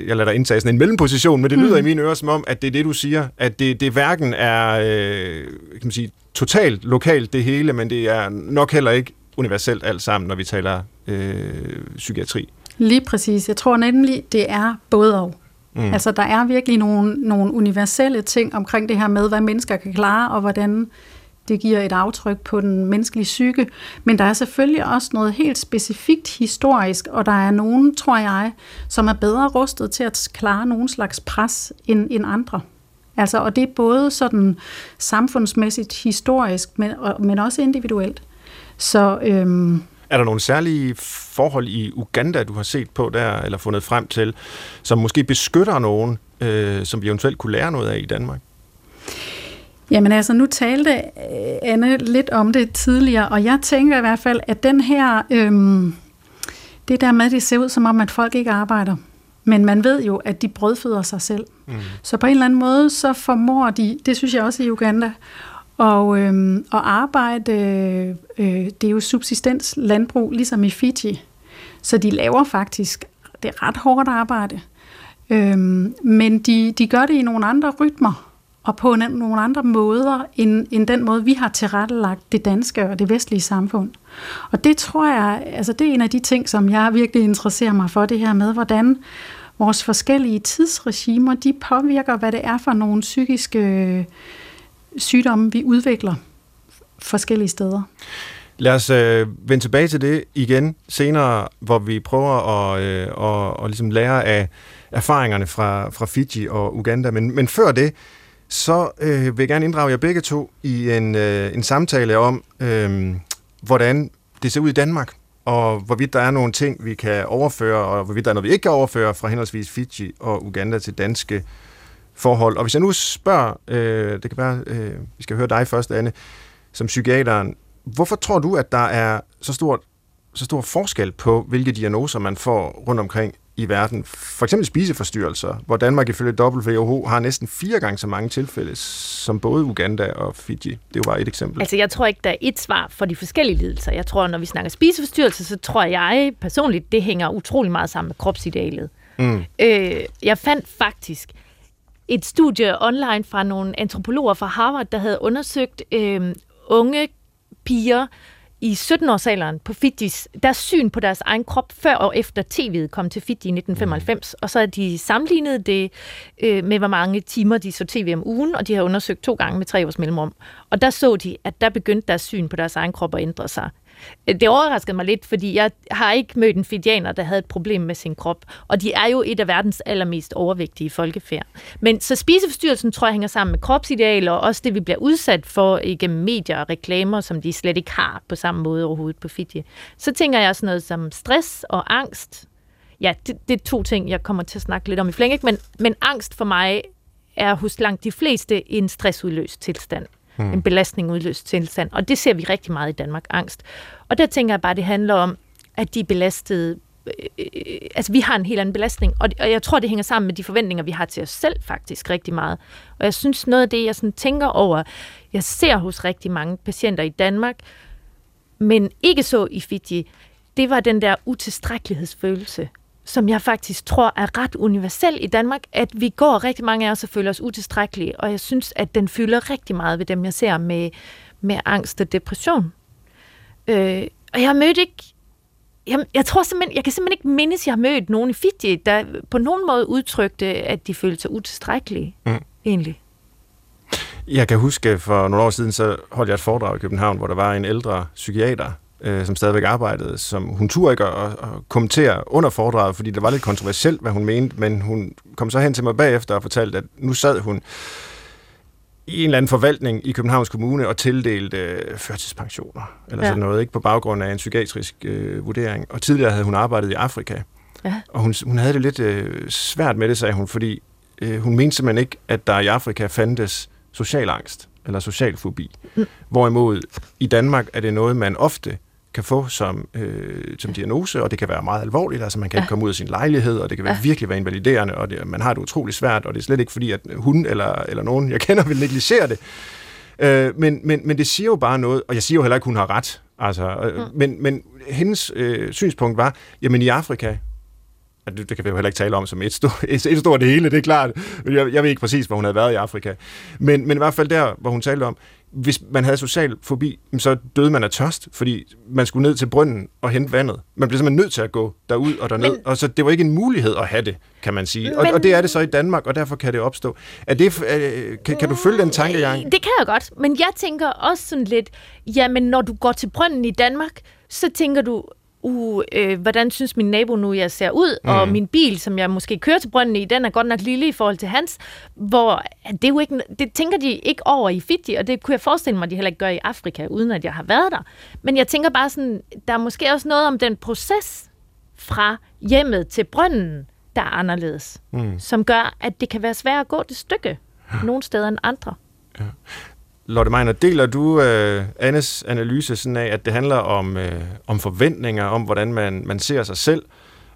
jeg lader dig indtage sådan en mellemposition, men det lyder mm. i mine ører som om, at det er det, du siger, at det, det hverken er øh, kan man sige, totalt lokalt det hele, men det er nok heller ikke universelt alt sammen, når vi taler øh, psykiatri. Lige præcis. Jeg tror nemlig, det er både og. Mm. Altså, der er virkelig nogle, nogle universelle ting omkring det her med, hvad mennesker kan klare, og hvordan det giver et aftryk på den menneskelige psyke. Men der er selvfølgelig også noget helt specifikt historisk, og der er nogen, tror jeg, som er bedre rustet til at klare nogen slags pres end, end andre. Altså, og det er både sådan samfundsmæssigt, historisk, men, men også individuelt. Så, øhm, er der nogle særlige forhold i Uganda, du har set på der, eller fundet frem til, som måske beskytter nogen, øh, som vi eventuelt kunne lære noget af i Danmark? Jamen altså, nu talte øh, Anne lidt om det tidligere, og jeg tænker i hvert fald, at den her, øhm, det der med, det ser ud som om, at folk ikke arbejder. Men man ved jo, at de brødføder sig selv. Mm. Så på en eller anden måde, så formår de, det synes jeg også i Uganda, og, øhm, og arbejde, øh, det er jo subsistens landbrug, ligesom i Fiji. Så de laver faktisk, det er ret hårdt arbejde. Øhm, men de, de gør det i nogle andre rytmer, og på nogle andre måder, end, end den måde, vi har tilrettelagt det danske og det vestlige samfund. Og det tror jeg, altså det er en af de ting, som jeg virkelig interesserer mig for, det her med, hvordan vores forskellige tidsregimer, de påvirker, hvad det er for nogle psykiske sygdomme, vi udvikler forskellige steder. Lad os øh, vende tilbage til det igen senere, hvor vi prøver at, øh, at, at ligesom lære af erfaringerne fra, fra Fiji og Uganda. Men, men før det, så øh, vil jeg gerne inddrage jer begge to i en, øh, en samtale om, øh, hvordan det ser ud i Danmark, og hvorvidt der er nogle ting, vi kan overføre, og hvorvidt der er noget, vi ikke kan overføre fra henholdsvis Fiji og Uganda til danske forhold. Og hvis jeg nu spørger, øh, det kan være, øh, vi skal høre dig først, Anne, som psykiateren, hvorfor tror du, at der er så, stort, så stor forskel på, hvilke diagnoser man får rundt omkring i verden? For eksempel spiseforstyrrelser, hvor Danmark ifølge WHO har næsten fire gange så mange tilfælde som både Uganda og Fiji. Det er jo bare et eksempel. Altså, jeg tror ikke, der er et svar for de forskellige lidelser. Jeg tror, når vi snakker spiseforstyrrelser, så tror jeg personligt, det hænger utrolig meget sammen med kropsidealet. Mm. Øh, jeg fandt faktisk et studie online fra nogle antropologer fra Harvard, der havde undersøgt øh, unge piger i 17-årsalderen på Fidjis, deres syn på deres egen krop før og efter tv'et kom til Fiji i 1995. Mm. Og så er de sammenlignet det øh, med, hvor mange timer de så tv om ugen, og de har undersøgt to gange med tre års mellemrum. Og der så de, at der begyndte deres syn på deres egen krop at ændre sig. Det overraskede mig lidt, fordi jeg har ikke mødt en fidianer, der havde et problem med sin krop. Og de er jo et af verdens allermest overvægtige folkefærd. Men så spiseforstyrrelsen tror jeg hænger sammen med kropsidealer, og også det, vi bliver udsat for igennem medier og reklamer, som de slet ikke har på samme måde overhovedet på Fiji. Så tænker jeg sådan noget som stress og angst. Ja, det, det er to ting, jeg kommer til at snakke lidt om i flæng, men, men angst for mig er hos langt de fleste en stressudløst tilstand mm. en belastning udløst tilstand. Og det ser vi rigtig meget i Danmark, angst. Og der tænker jeg bare, det handler om, at de er belastede øh, øh, altså vi har en helt anden belastning, og, og jeg tror, det hænger sammen med de forventninger, vi har til os selv faktisk rigtig meget. Og jeg synes, noget af det, jeg sådan tænker over, jeg ser hos rigtig mange patienter i Danmark, men ikke så i Fiji, det var den der utilstrækkelighedsfølelse som jeg faktisk tror er ret universel i Danmark, at vi går rigtig mange af os og føler os utilstrækkelige, og jeg synes, at den fylder rigtig meget ved dem, jeg ser med, med angst og depression. Øh, og jeg har mødt ikke jeg, jeg tror simpelthen, jeg kan simpelthen ikke mindes, at jeg har mødt nogen i Fiji, der på nogen måde udtrykte, at de følte sig utilstrækkelige, mm. egentlig. Jeg kan huske, for nogle år siden, så holdt jeg et foredrag i København, hvor der var en ældre psykiater, øh, som stadigvæk arbejdede, som hun turde ikke at, at kommentere under foredraget, fordi det var lidt kontroversielt, hvad hun mente, men hun kom så hen til mig bagefter og fortalte, at nu sad hun i en eller anden forvaltning i Københavns Kommune og tildelte øh, førtidspensioner, eller ja. sådan noget, ikke på baggrund af en psykiatrisk øh, vurdering. Og tidligere havde hun arbejdet i Afrika. Ja. Og hun, hun havde det lidt øh, svært med det, sagde hun, fordi øh, hun mente simpelthen ikke, at der i Afrika fandtes social angst eller social fobi. Mm. Hvorimod i Danmark er det noget, man ofte kan få som, øh, som diagnose, og det kan være meget alvorligt, altså man kan ikke komme ud af sin lejlighed, og det kan være, virkelig være invaliderende, og det, man har det utrolig svært, og det er slet ikke fordi, at hun eller, eller nogen, jeg kender, vil negligere det. Øh, men, men, men det siger jo bare noget, og jeg siger jo heller ikke, hun har ret, altså, øh, mm. men, men hendes øh, synspunkt var, jamen i Afrika, det, det kan vi jo heller ikke tale om som et, stort, et, et stort hele, det er klart. Jeg, jeg ved ikke præcis, hvor hun havde været i Afrika. Men, men i hvert fald der, hvor hun talte om, hvis man havde social fobi, så døde man af tørst, fordi man skulle ned til brønden og hente vandet. Man blev simpelthen nødt til at gå derud og derned, men, og så det var ikke en mulighed at have det, kan man sige. Men, og, og det er det så i Danmark, og derfor kan det opstå. Er det, er, kan, kan du følge den tankegang? Det kan jeg godt, men jeg tænker også sådan lidt, jamen når du går til brønden i Danmark, så tænker du, uh, øh, hvordan synes min nabo nu, jeg ser ud, mm. og min bil, som jeg måske kører til brønden i, den er godt nok lille i forhold til hans, hvor det, er jo ikke, det tænker de ikke over i Fiji, og det kunne jeg forestille mig, de heller ikke gør i Afrika, uden at jeg har været der. Men jeg tænker bare sådan, der er måske også noget om den proces fra hjemmet til brønden, der er anderledes, mm. som gør, at det kan være svært at gå det stykke nogle steder end andre. Ja. Lotte Meiner, deler du øh, Annes analyse sådan af, at det handler om, øh, om forventninger, om hvordan man, man ser sig selv,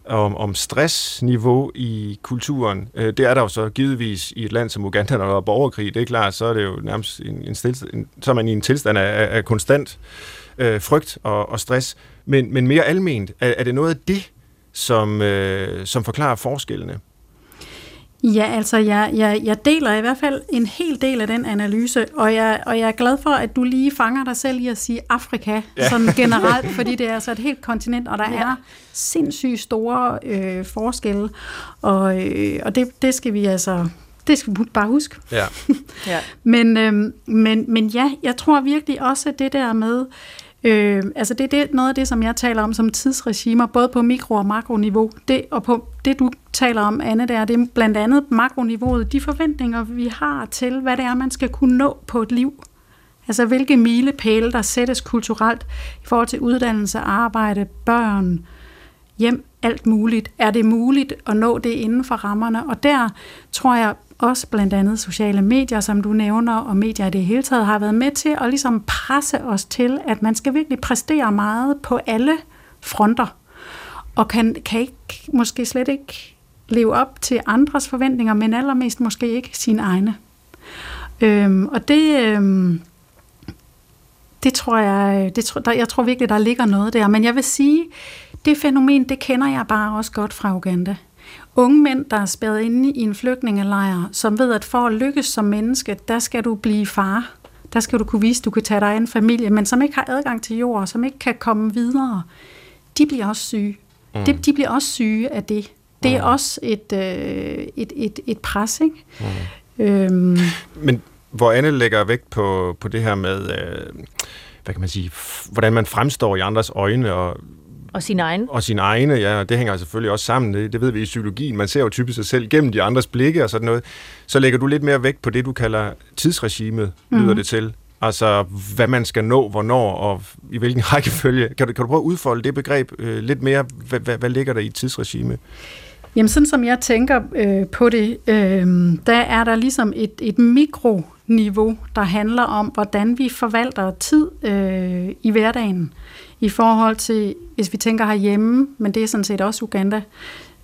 om, om stressniveau i kulturen. Øh, det er der jo så givetvis i et land som Uganda, når der er borgerkrig. Det er klart, så er det jo nærmest en, en, stilstand, en så er man i en tilstand af, af konstant øh, frygt og, og stress. Men, men mere alment, er, er det noget af det, som, øh, som forklarer forskellene? Ja, altså jeg, jeg, jeg deler i hvert fald en hel del af den analyse, og jeg, og jeg er glad for, at du lige fanger dig selv i at sige Afrika ja. sådan generelt, fordi det er altså et helt kontinent, og der ja. er sindssygt store øh, forskelle, og, øh, og det, det skal vi altså det skal vi bare huske. Ja. ja. men, øh, men, men ja, jeg tror virkelig også, at det der med, Øh, Øh, altså det, det er noget af det, som jeg taler om som tidsregimer, både på mikro- og makroniveau. Det, og på det, du taler om, Anne, der, det er blandt andet makroniveauet, de forventninger, vi har til, hvad det er, man skal kunne nå på et liv. Altså hvilke milepæle, der sættes kulturelt i forhold til uddannelse, arbejde, børn, hjem, alt muligt. Er det muligt at nå det inden for rammerne? Og der tror jeg også blandt andet sociale medier, som du nævner, og medier i det hele taget, har været med til at ligesom presse os til, at man skal virkelig præstere meget på alle fronter, og kan, kan ikke, måske slet ikke leve op til andres forventninger, men allermest måske ikke sine egne. Øhm, og det, øhm, det tror jeg, det tror, der, jeg tror virkelig, der ligger noget der. Men jeg vil sige, det fænomen, det kender jeg bare også godt fra Uganda unge mænd, der er spærret inde i en flygtningelejr, som ved, at for at lykkes som menneske, der skal du blive far. Der skal du kunne vise, at du kan tage dig en familie, men som ikke har adgang til jord, som ikke kan komme videre. De bliver også syge. Mm. De, de bliver også syge af det. Det er mm. også et, øh, et, et, et pres, ikke? Mm. Øhm. Men hvor Anne lægger vægt på, på det her med, øh, hvad kan man sige, hvordan man fremstår i andres øjne, og og sin egen. Og sin egne, ja, og det hænger selvfølgelig også sammen. Det, det ved vi i psykologien. Man ser jo typisk sig selv gennem de andres blikke og sådan noget. Så lægger du lidt mere vægt på det, du kalder tidsregimet, mm. lyder det til. Altså, hvad man skal nå, hvornår og i hvilken rækkefølge. Kan du, kan du prøve at udfolde det begreb øh, lidt mere? Hvad, hvad, hvad ligger der i tidsregime? Jamen, sådan som jeg tænker øh, på det, øh, der er der ligesom et, et mikroniveau, der handler om, hvordan vi forvalter tid øh, i hverdagen i forhold til, hvis vi tænker herhjemme, men det er sådan set også Uganda,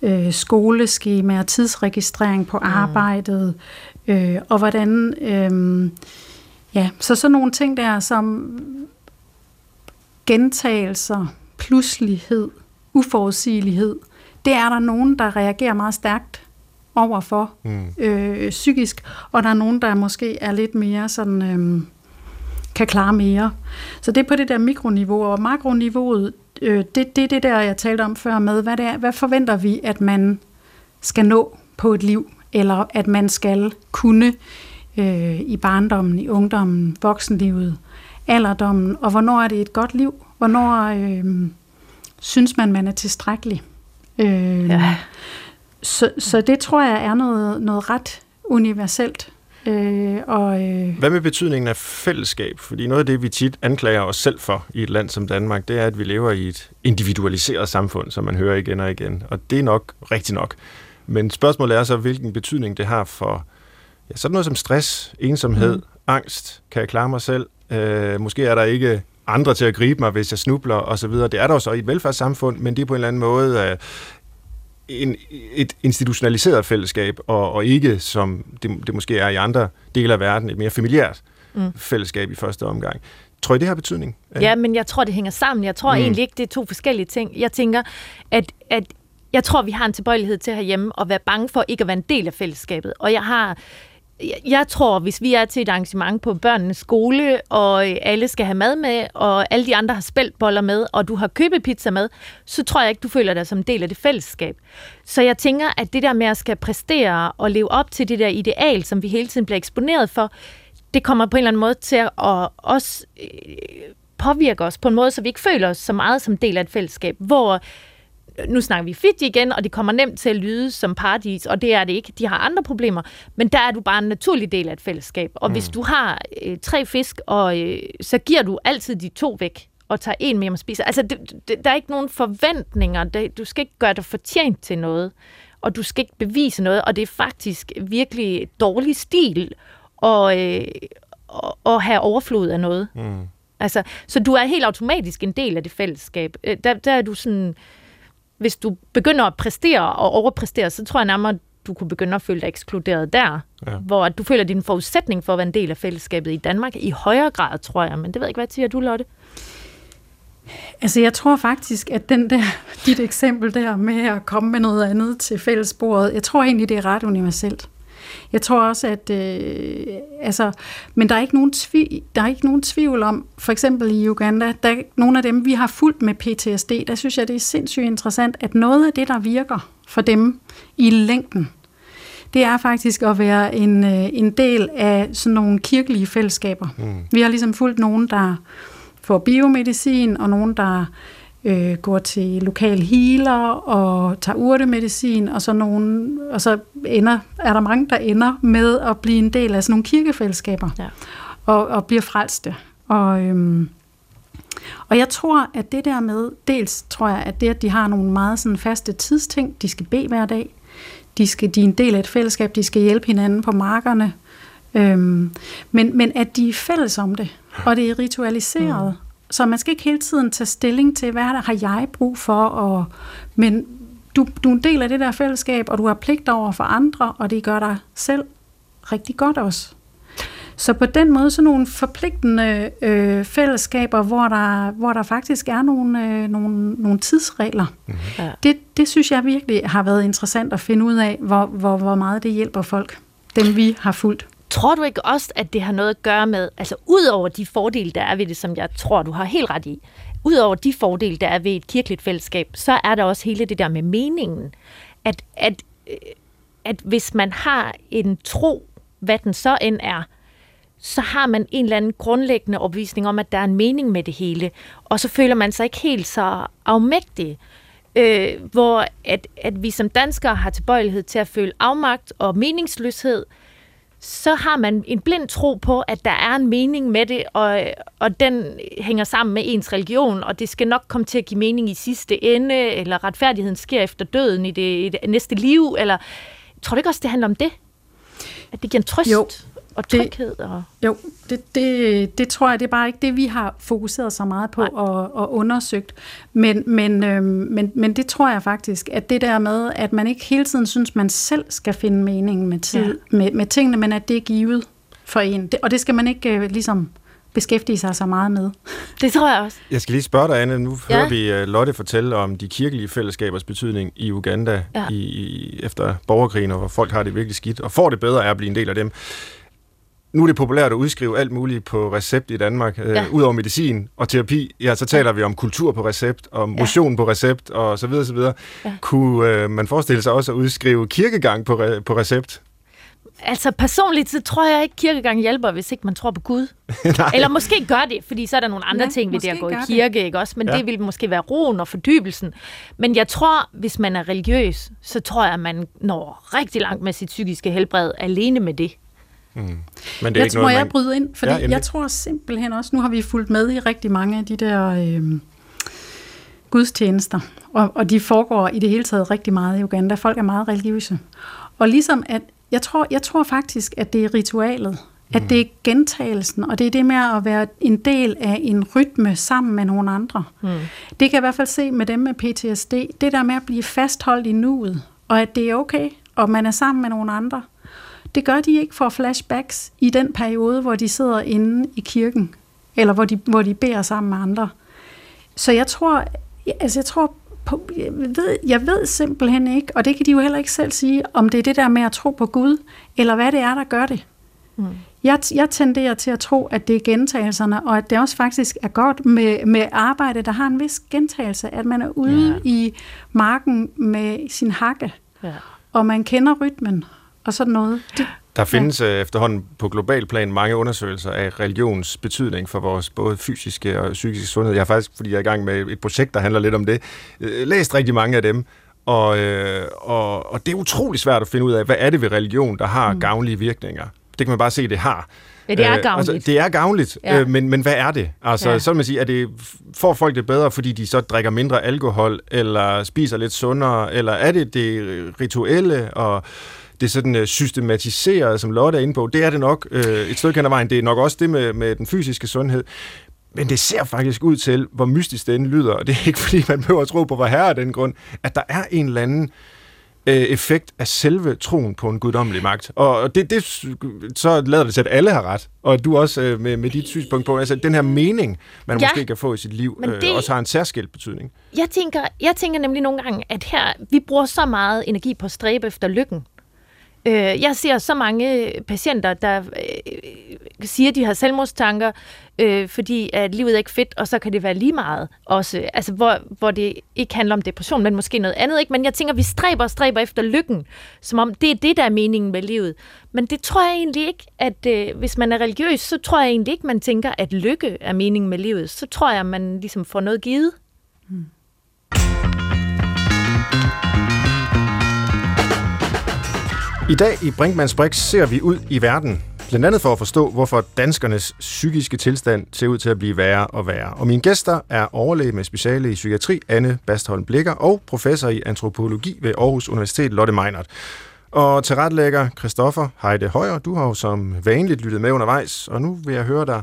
øh, skoleskemaer, tidsregistrering på mm. arbejdet, øh, og hvordan, øh, ja, så sådan nogle ting der, som gentagelser, pludselighed, uforudsigelighed, det er der nogen, der reagerer meget stærkt overfor mm. øh, psykisk, og der er nogen, der måske er lidt mere sådan... Øh, kan klare mere. Så det er på det der mikroniveau, og makroniveauet, øh, det, det er det der, jeg talte om før med, hvad, det er, hvad forventer vi, at man skal nå på et liv, eller at man skal kunne øh, i barndommen, i ungdommen, voksenlivet, alderdommen, og hvornår er det et godt liv? Hvornår øh, synes man, man er tilstrækkelig? Øh, ja. så, så det tror jeg er noget, noget ret universelt. Øh, og, øh... Hvad med betydningen af fællesskab? Fordi noget af det, vi tit anklager os selv for i et land som Danmark, det er, at vi lever i et individualiseret samfund, som man hører igen og igen. Og det er nok rigtigt nok. Men spørgsmålet er så, hvilken betydning det har for ja, sådan noget som stress, ensomhed, mm. angst. Kan jeg klare mig selv? Øh, måske er der ikke andre til at gribe mig, hvis jeg snubler osv. Det er der jo så i et velfærdssamfund, men det er på en eller anden måde øh, en, et institutionaliseret fællesskab, og, og ikke som det, det måske er i andre dele af verden, et mere familiært mm. fællesskab i første omgang. Tror I, det har betydning? Ja, men jeg tror, det hænger sammen. Jeg tror mm. egentlig ikke, det er to forskellige ting. Jeg tænker, at, at jeg tror, vi har en tilbøjelighed til herhjemme at være bange for ikke at være en del af fællesskabet. Og jeg har jeg tror, hvis vi er til et arrangement på børnenes skole, og alle skal have mad med, og alle de andre har spældboller med, og du har købepizza med, så tror jeg ikke, du føler dig som en del af det fællesskab. Så jeg tænker, at det der med at skal præstere og leve op til det der ideal, som vi hele tiden bliver eksponeret for, det kommer på en eller anden måde til at også øh, påvirke os på en måde, så vi ikke føler os så meget som del af et fællesskab, hvor nu snakker vi Fiji igen, og det kommer nemt til at lyde som paradis, og det er det ikke. De har andre problemer, men der er du bare en naturlig del af et fællesskab. Og mm. hvis du har øh, tre fisk, og øh, så giver du altid de to væk, og tager en med hjem og spiser. Altså, det, det, der er ikke nogen forventninger. Det, du skal ikke gøre dig fortjent til noget, og du skal ikke bevise noget, og det er faktisk virkelig dårlig stil at, øh, at have overflod af noget. Mm. Altså, så du er helt automatisk en del af det fællesskab. Øh, der, der er du sådan hvis du begynder at præstere og overpræstere, så tror jeg nærmere, du kunne begynde at føle dig ekskluderet der. Ja. Hvor du føler, at din forudsætning for at være en del af fællesskabet i Danmark i højere grad, tror jeg. Men det ved jeg ikke, hvad siger du, Lotte? Altså, jeg tror faktisk, at den der, dit eksempel der med at komme med noget andet til fællesbordet, jeg tror egentlig, det er ret universelt. Jeg tror også, at øh, altså, men der er ikke nogen tvivl, der er ikke nogen tvivl om, for eksempel i Uganda, der nogle af dem, vi har fulgt med PTSD, der synes jeg, det er sindssygt interessant, at noget af det, der virker for dem i længden, det er faktisk at være en, øh, en del af sådan nogle kirkelige fællesskaber. Mm. Vi har ligesom fulgt nogen, der får biomedicin, og nogen, der øh, går til lokal healer og tager urtemedicin, og så, nogen, og så ender, er der mange, der ender med at blive en del af sådan nogle kirkefællesskaber, ja. og, og bliver frelste. Og, øhm, og jeg tror, at det der med, dels tror jeg, at det, at de har nogle meget sådan faste tidsting, de skal bede hver dag, de, skal, de er en del af et fællesskab, de skal hjælpe hinanden på markerne, øhm, men, men at de er fælles om det, og det er ritualiseret, mm. Så man skal ikke hele tiden tage stilling til, hvad der har jeg brug for, og, men du, du er en del af det der fællesskab, og du har pligt over for andre, og det gør dig selv rigtig godt også. Så på den måde, så nogle forpligtende øh, fællesskaber, hvor der, hvor der faktisk er nogle, øh, nogle, nogle tidsregler. Mm-hmm. Ja. Det, det synes jeg virkelig har været interessant at finde ud af, hvor, hvor, hvor meget det hjælper folk, dem vi har fulgt. Tror du ikke også, at det har noget at gøre med, altså ud over de fordele, der er ved det, som jeg tror, du har helt ret i, ud over de fordele, der er ved et kirkeligt fællesskab, så er der også hele det der med meningen. At, at, øh, at hvis man har en tro, hvad den så end er, så har man en eller anden grundlæggende opvisning om, at der er en mening med det hele, og så føler man sig ikke helt så afmægtig. Øh, hvor at, at vi som danskere har tilbøjelighed til at føle afmagt og meningsløshed, øh, så har man en blind tro på, at der er en mening med det, og, og den hænger sammen med ens religion, og det skal nok komme til at give mening i sidste ende, eller retfærdigheden sker efter døden i det, i det næste liv, eller tror du ikke også, det handler om det? At det giver en trøst? Jo, og tryghed? Og... Jo, det, det, det tror jeg, det er bare ikke det, vi har fokuseret så meget på og, og undersøgt. Men, men, øhm, men, men det tror jeg faktisk, at det der med, at man ikke hele tiden synes, man selv skal finde mening med, tid, ja. med, med tingene, men at det er givet for en. Det, og det skal man ikke øh, ligesom beskæftige sig så meget med. Det tror jeg også. Jeg skal lige spørge dig, Anne. Nu ja. hører vi uh, Lotte fortælle om de kirkelige fællesskabers betydning i Uganda ja. i, i, efter borgerkrigen, hvor folk har det virkelig skidt, og får det bedre af at blive en del af dem nu er det populært at udskrive alt muligt på recept i Danmark, øh, ja. udover medicin og terapi. Ja, så taler ja. vi om kultur på recept, og motion ja. på recept, og så videre, så videre. Ja. Kunne øh, man forestille sig også at udskrive kirkegang på, re- på recept? Altså personligt, så tror jeg ikke, at kirkegang hjælper, hvis ikke man tror på Gud. Eller måske gør det, fordi så er der nogle andre ja, ting ved det at gå i kirke, det. ikke også? Men ja. det vil måske være roen og fordybelsen. Men jeg tror, hvis man er religiøs, så tror jeg, at man når rigtig langt med sit psykiske helbred alene med det. Mm. Men det er jeg ikke tror, noget, man... jeg bryder ind, fordi ja, jeg tror simpelthen også, nu har vi fulgt med i rigtig mange af de der øh, gudstjenester, og, og de foregår i det hele taget rigtig meget i Uganda. Folk er meget religiøse. Og ligesom at, jeg tror, jeg tror faktisk, at det er ritualet, At det er gentagelsen, og det er det med at være en del af en rytme sammen med nogle andre. Mm. Det kan jeg i hvert fald se med dem med PTSD. Det der med at blive fastholdt i nuet, og at det er okay, og man er sammen med nogle andre. Det gør de ikke for flashbacks i den periode, hvor de sidder inde i kirken, eller hvor de, hvor de beder sammen med andre. Så jeg tror, altså jeg tror på, jeg, ved, jeg ved simpelthen ikke, og det kan de jo heller ikke selv sige, om det er det der med at tro på Gud, eller hvad det er, der gør det. Mm. Jeg, jeg tenderer til at tro, at det er gentagelserne, og at det også faktisk er godt med, med arbejde, der har en vis gentagelse, at man er ude ja. i marken med sin hakke, ja. og man kender rytmen, og sådan noget. Det, der findes ja. Øh, efterhånden på global plan mange undersøgelser af religions betydning for vores både fysiske og psykiske sundhed. Jeg har faktisk, fordi jeg er i gang med et projekt, der handler lidt om det, øh, læst rigtig mange af dem, og, øh, og, og det er utrolig svært at finde ud af, hvad er det ved religion, der har mm. gavnlige virkninger. Det kan man bare se, det har. Ja, det er gavnligt. altså, det er gavnligt, ja. øh, men, men hvad er det? Altså, ja. så vil man sige, at det får folk det bedre, fordi de så drikker mindre alkohol, eller spiser lidt sundere, eller er det det rituelle, og det sådan øh, systematiseret, som Lotte er inde på, det er det nok øh, et stykke hen ad vejen. Det er nok også det med, med den fysiske sundhed. Men det ser faktisk ud til, hvor mystisk den lyder, og det er ikke fordi, man behøver at tro på, hvor herre af den grund, at der er en eller anden øh, effekt af selve troen på en guddommelig magt. Og det, det, så lader det til, at alle har ret. Og du også øh, med, med dit synspunkt på, altså den her mening, man ja, måske kan få i sit liv, øh, det, også har en særskilt betydning. Jeg tænker, jeg tænker nemlig nogle gange, at her, vi bruger så meget energi på at stræbe efter lykken. Øh, jeg ser så mange patienter, der øh, øh siger, at de har selvmordstanker, øh, fordi at livet er ikke fedt, og så kan det være lige meget også. Altså, hvor, hvor det ikke handler om depression, men måske noget andet. Ikke? Men jeg tænker, at vi stræber og stræber efter lykken, som om det er det, der er meningen med livet. Men det tror jeg egentlig ikke, at øh, hvis man er religiøs, så tror jeg egentlig ikke, man tænker, at lykke er meningen med livet. Så tror jeg, at man ligesom får noget givet. Hmm. I dag i Brinkmanns Brix ser vi ud i verden, blandt andet for at forstå, hvorfor danskernes psykiske tilstand ser ud til at blive værre og værre. Og mine gæster er overlæge med speciale i psykiatri, Anne Bastholm Blikker, og professor i antropologi ved Aarhus Universitet, Lotte Meinert. Og tilrettelægger Christoffer Heide Højer, du har jo som vanligt lyttet med undervejs, og nu vil jeg høre dig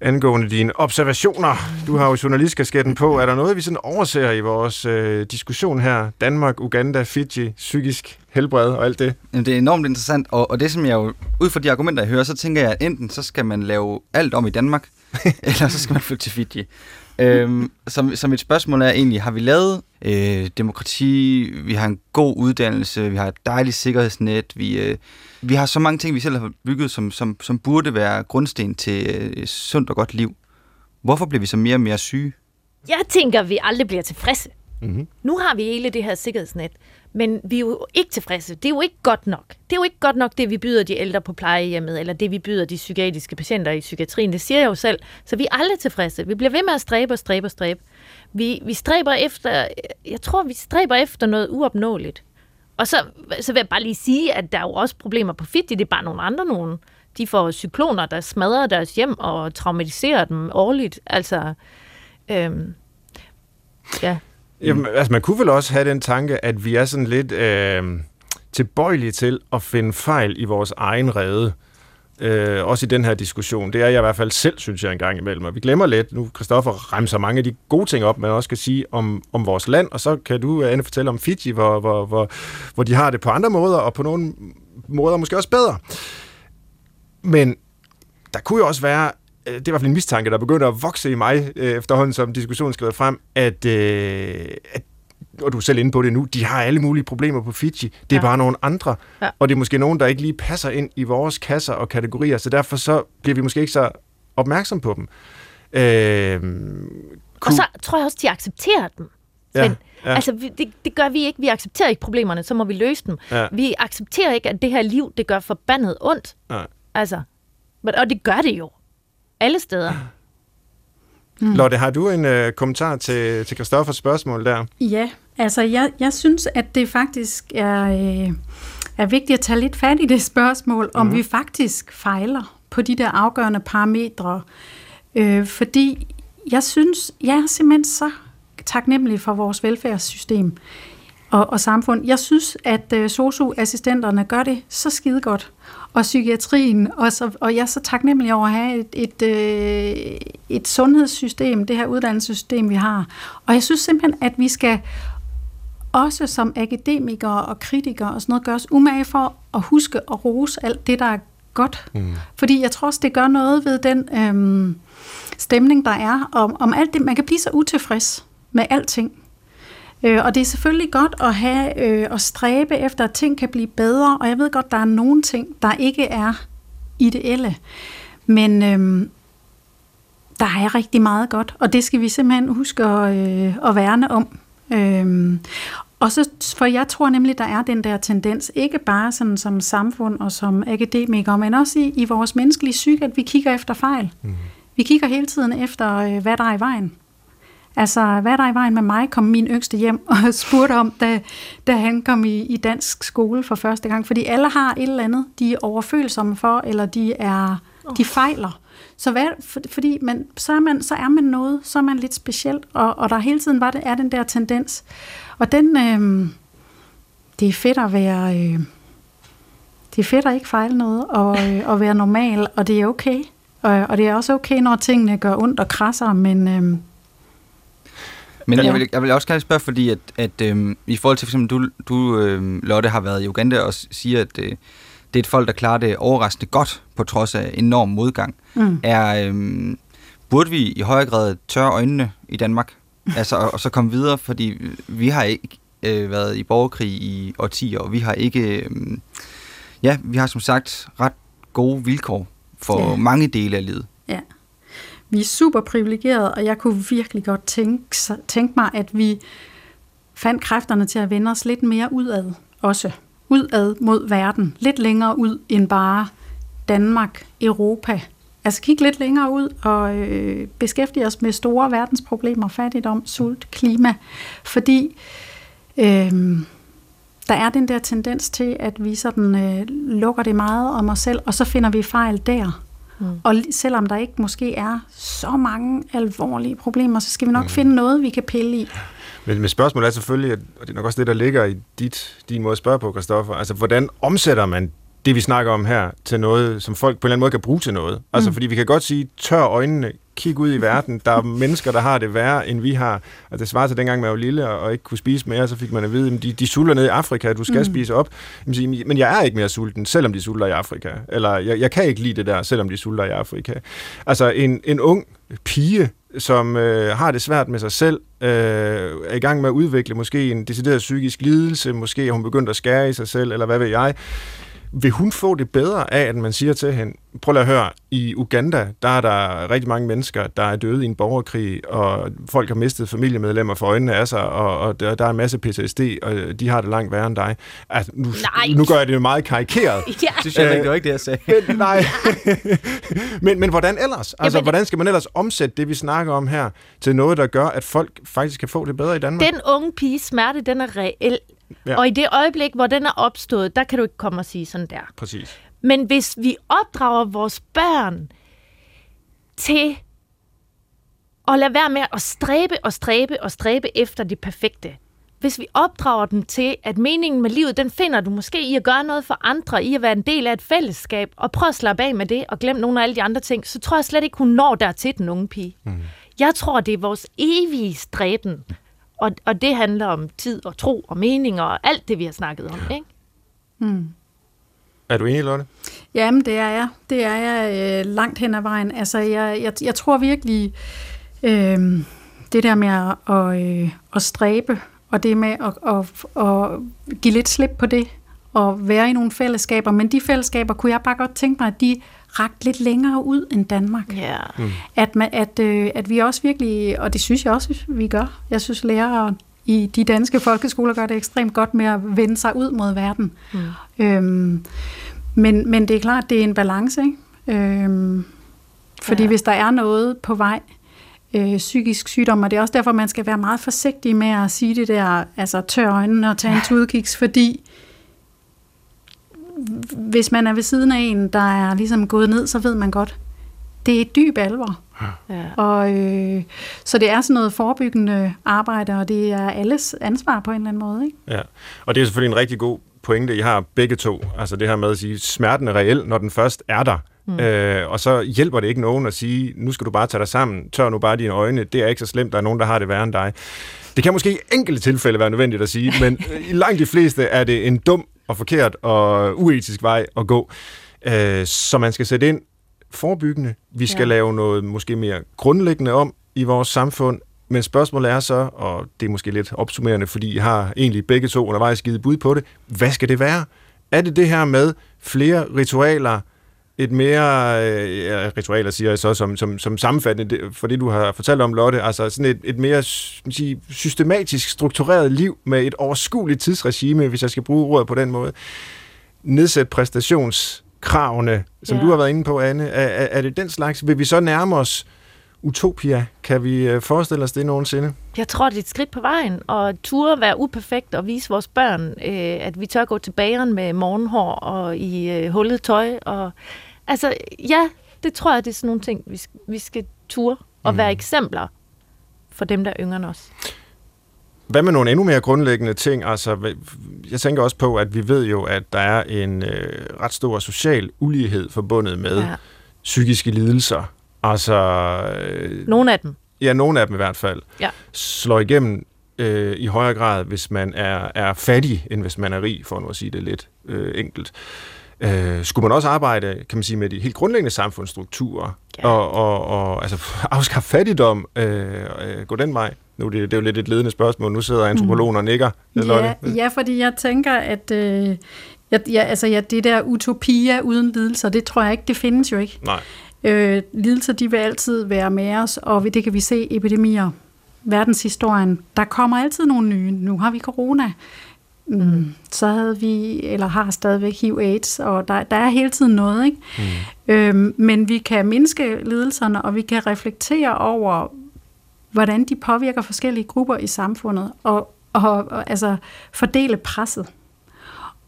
angående dine observationer. Du har jo journalistkasketten på. Er der noget, vi sådan overser i vores øh, diskussion her? Danmark, Uganda, Fiji, psykisk helbred og alt det? Jamen, det er enormt interessant, og, og det som jeg jo, ud fra de argumenter, jeg hører, så tænker jeg, at enten så skal man lave alt om i Danmark, eller så skal man flytte til Fiji øhm, så, så mit spørgsmål er egentlig, har vi lavet øh, demokrati, vi har en god uddannelse, vi har et dejligt sikkerhedsnet, vi, øh, vi har så mange ting, vi selv har bygget, som, som, som burde være grundsten til øh, sundt og godt liv. Hvorfor bliver vi så mere og mere syge? Jeg tænker, at vi aldrig bliver tilfredse. Mm-hmm. Nu har vi hele det her sikkerhedsnet, men vi er jo ikke tilfredse. Det er jo ikke godt nok. Det er jo ikke godt nok, det vi byder de ældre på plejehjemmet, eller det vi byder de psykiatriske patienter i psykiatrien. Det siger jeg jo selv. Så vi er aldrig tilfredse. Vi bliver ved med at stræbe og stræbe og stræbe. Vi, vi stræber efter, jeg tror, vi stræber efter noget uopnåeligt. Og så, så vil jeg bare lige sige, at der er jo også problemer på Fiji. Det er bare nogle andre nogen. De får cykloner, der smadrer deres hjem og traumatiserer dem årligt. Altså, øhm, ja. Jamen, altså, man kunne vel også have den tanke, at vi er sådan lidt øh, tilbøjelige til at finde fejl i vores egen rede. Øh, også i den her diskussion. Det er jeg i hvert fald selv, synes jeg, en gang imellem. Og vi glemmer lidt, nu Christoffer remser mange af de gode ting op, man også kan sige om, om vores land, og så kan du, Anne, fortælle om Fiji, hvor, hvor, hvor, hvor de har det på andre måder, og på nogle måder måske også bedre. Men der kunne jo også være det er i hvert fald en mistanke, der begynder at vokse i mig øh, efterhånden, som diskussionen skrider frem, at, øh, at og du er selv inde på det nu, de har alle mulige problemer på Fiji. Det er ja. bare nogle andre. Ja. Og det er måske nogen, der ikke lige passer ind i vores kasser og kategorier, så derfor så bliver vi måske ikke så opmærksom på dem. Øh, og så tror jeg også, de accepterer dem. Ja, ja. Altså, det, det gør vi ikke. Vi accepterer ikke problemerne, så må vi løse dem. Ja. Vi accepterer ikke, at det her liv, det gør forbandet ondt. Ja. Altså, og det gør det jo alle steder. Mm. Lotte, har du en øh, kommentar til, til Christoffers spørgsmål der? Ja, altså jeg, jeg synes, at det faktisk er, øh, er vigtigt at tage lidt fat i det spørgsmål, om mm. vi faktisk fejler på de der afgørende parametre. Øh, fordi jeg synes, jeg er simpelthen så taknemmelig for vores velfærdssystem. Og, og samfund. Jeg synes, at øh, SOSU-assistenterne gør det så skide godt. Og psykiatrien, og, så, og jeg er så taknemmelig over at have et, et, øh, et sundhedssystem, det her uddannelsessystem, vi har. Og jeg synes simpelthen, at vi skal også som akademikere og kritikere og sådan noget, gøre os umage for at huske at rose alt det, der er godt. Mm. Fordi jeg tror også, det gør noget ved den øhm, stemning, der er om, om alt det. Man kan blive så utilfreds med alting. Øh, og det er selvfølgelig godt at have øh, at stræbe efter, at ting kan blive bedre, og jeg ved godt, der er nogle ting, der ikke er ideelle. Men øh, der er rigtig meget godt, og det skal vi simpelthen huske at, øh, at værne om. Øh, og så, for jeg tror nemlig, der er den der tendens, ikke bare sådan som samfund og som akademikere, men også i, i vores menneskelige psyke, at vi kigger efter fejl. Mm. Vi kigger hele tiden efter, øh, hvad der er i vejen. Altså, hvad der i vejen med mig, kom min yngste hjem og spurgte om, da, da han kom i, i dansk skole for første gang. Fordi alle har et eller andet, de er overfølsomme for, eller de er de fejler. Så hvad, for, fordi man, så, er man, så er man noget, så er man lidt specielt, og, og der hele tiden var det, er den der tendens. Og den, øh, det er fedt at være, øh, det er fedt at ikke fejle noget, og øh, at være normal, og det er okay. Og, og det er også okay, når tingene gør ondt og krasser, men, øh, men jeg vil, jeg vil også gerne spørge, fordi at, at øhm, i forhold til for eksempel, du, du øhm, Lotte, har været i Uganda og siger, at øh, det er et folk, der klarer det overraskende godt, på trods af enorm modgang. Mm. Er, øhm, burde vi i højere grad tørre øjnene i Danmark? altså, og, og så komme videre, fordi vi har ikke øh, været i borgerkrig i årtier, og vi har ikke... Øh, ja, vi har som sagt ret gode vilkår for ja. mange dele af livet. Ja. Vi er super privilegerede, og jeg kunne virkelig godt tænke, tænke mig, at vi fandt kræfterne til at vende os lidt mere udad også. Udad mod verden. Lidt længere ud end bare Danmark, Europa. Altså kigge lidt længere ud og øh, beskæftige os med store verdensproblemer, fattigdom, sult, klima. Fordi øh, der er den der tendens til, at vi sådan øh, lukker det meget om os selv, og så finder vi fejl der. Mm. Og selvom der ikke måske er så mange alvorlige problemer, så skal vi nok mm. finde noget, vi kan pille i. Men, men spørgsmålet er selvfølgelig, og det er nok også det, der ligger i dit, din måde at spørge på, Kristoffer, altså hvordan omsætter man det, vi snakker om her, til noget, som folk på en eller anden måde kan bruge til noget? Altså, mm. fordi vi kan godt sige, tør øjnene, kig ud i verden. Der er mennesker, der har det værre, end vi har. Og det svarer til dengang, man var lille og ikke kunne spise mere, så fik man at vide, at de, de sulter ned i Afrika, du skal mm. spise op. Men jeg er ikke mere sulten, selvom de sulter i Afrika. Eller jeg, jeg kan ikke lide det der, selvom de sulter i Afrika. Altså en, en ung pige, som øh, har det svært med sig selv, øh, er i gang med at udvikle måske en decideret psykisk lidelse, måske hun begyndt at skære i sig selv, eller hvad ved jeg, vil hun få det bedre af, at man siger til hende, prøv lige at høre, i Uganda, der er der rigtig mange mennesker, der er døde i en borgerkrig, og folk har mistet familiemedlemmer for øjnene af sig, og, og der, der er en masse PTSD, og de har det langt værre end dig. Altså, nu, nej. nu gør jeg det jo meget karikeret. ja. Det synes jeg ikke, det var ikke det, jeg sagde. Men, nej. men, men hvordan ellers? Altså, Jamen, hvordan skal man ellers omsætte det, vi snakker om her, til noget, der gør, at folk faktisk kan få det bedre i Danmark? Den unge pige smerte, den er reel. Ja. Og i det øjeblik, hvor den er opstået, der kan du ikke komme og sige sådan der. Præcis. Men hvis vi opdrager vores børn til at lade være med at stræbe og stræbe og stræbe efter det perfekte, hvis vi opdrager dem til, at meningen med livet, den finder du måske i at gøre noget for andre, i at være en del af et fællesskab, og prøv at slappe af med det, og glem nogle af alle de andre ting, så tror jeg slet ikke, hun når dertil, den unge pige. Mm. Jeg tror, det er vores evige stræben og, og det handler om tid og tro og mening og alt det, vi har snakket om. Ikke? Mm. Er du enig, Lotte? Jamen, det er jeg. Det er jeg øh, langt hen ad vejen. Altså, jeg, jeg, jeg tror virkelig, øh, det der med at, at, øh, at stræbe, og det med at, at, at give lidt slip på det, og være i nogle fællesskaber, men de fællesskaber kunne jeg bare godt tænke mig, at de rakt lidt længere ud end Danmark. Yeah. Mm. At, man, at, øh, at vi også virkelig, og det synes jeg også, vi gør, jeg synes lærere i de danske folkeskoler gør det ekstremt godt med at vende sig ud mod verden. Mm. Øhm, men, men det er klart, det er en balance, ikke? Øhm, fordi ja. hvis der er noget på vej, øh, psykisk sygdom, og det er også derfor, man skal være meget forsigtig med at sige det der, altså tør øjnene og tage en tudkiks, fordi hvis man er ved siden af en, der er ligesom gået ned, så ved man godt, det er dyb alvor. Ja. Og, øh, så det er sådan noget forebyggende arbejde, og det er alles ansvar på en eller anden måde. Ikke? Ja, og det er selvfølgelig en rigtig god pointe, I har begge to. Altså det her med at sige, smerten er reel, når den først er der. Mm. Øh, og så hjælper det ikke nogen at sige, nu skal du bare tage dig sammen, tør nu bare dine øjne, det er ikke så slemt, der er nogen, der har det værre end dig. Det kan måske i enkelte tilfælde være nødvendigt at sige, men i langt de fleste er det en dum og forkert og uetisk vej at gå. Øh, så man skal sætte ind forebyggende. Vi skal ja. lave noget måske mere grundlæggende om i vores samfund. Men spørgsmålet er så, og det er måske lidt opsummerende, fordi I har egentlig begge to undervejs givet bud på det, hvad skal det være? Er det det her med flere ritualer, et mere, øh, ritualer siger jeg så som, som, som sammenfattende for det, du har fortalt om, Lotte, altså sådan et, et mere sige, systematisk struktureret liv med et overskueligt tidsregime, hvis jeg skal bruge ordet på den måde. Nedsæt præstationskravene, som ja. du har været inde på, Anne. Er, er, er det den slags? Vil vi så nærme os utopia? Kan vi øh, forestille os det nogensinde? Jeg tror, det er et skridt på vejen, og ture være uperfekt og vise vores børn, øh, at vi tør gå til bageren med morgenhår og i øh, hullet tøj. Og, altså, ja, det tror jeg, det er sådan nogle ting, vi, vi skal ture og mm. være eksempler for dem, der er yngre end os. Hvad med nogle endnu mere grundlæggende ting? Altså, jeg tænker også på, at vi ved jo, at der er en øh, ret stor social ulighed forbundet med ja. psykiske lidelser. Altså... Øh, nogle af dem. Ja, nogle af dem i hvert fald. Ja. Slår igennem øh, i højere grad, hvis man er, er fattig, end hvis man er rig, for nu at sige det lidt øh, enkelt. Øh, skulle man også arbejde, kan man sige, med de helt grundlæggende samfundsstrukturer, ja. og, og, og altså, afskaffe fattigdom, øh, øh, gå den vej? Nu det, det er jo lidt et ledende spørgsmål. Nu sidder antropologen og nikker. Ja, ja, fordi jeg tænker, at øh, ja, ja, altså, ja, det der utopia uden lidelser, det tror jeg ikke, det findes jo ikke. Nej. Øh, lidelser, de vil altid være med os, og det kan vi se epidemier. Verdenshistorien, der kommer altid nogle nye. Nu har vi corona. Mm. Så havde vi, eller har stadigvæk HIV-AIDS, og der, der er hele tiden noget. Ikke? Mm. Øhm, men vi kan mindske lidelserne, og vi kan reflektere over, hvordan de påvirker forskellige grupper i samfundet, og, og, og altså fordele presset.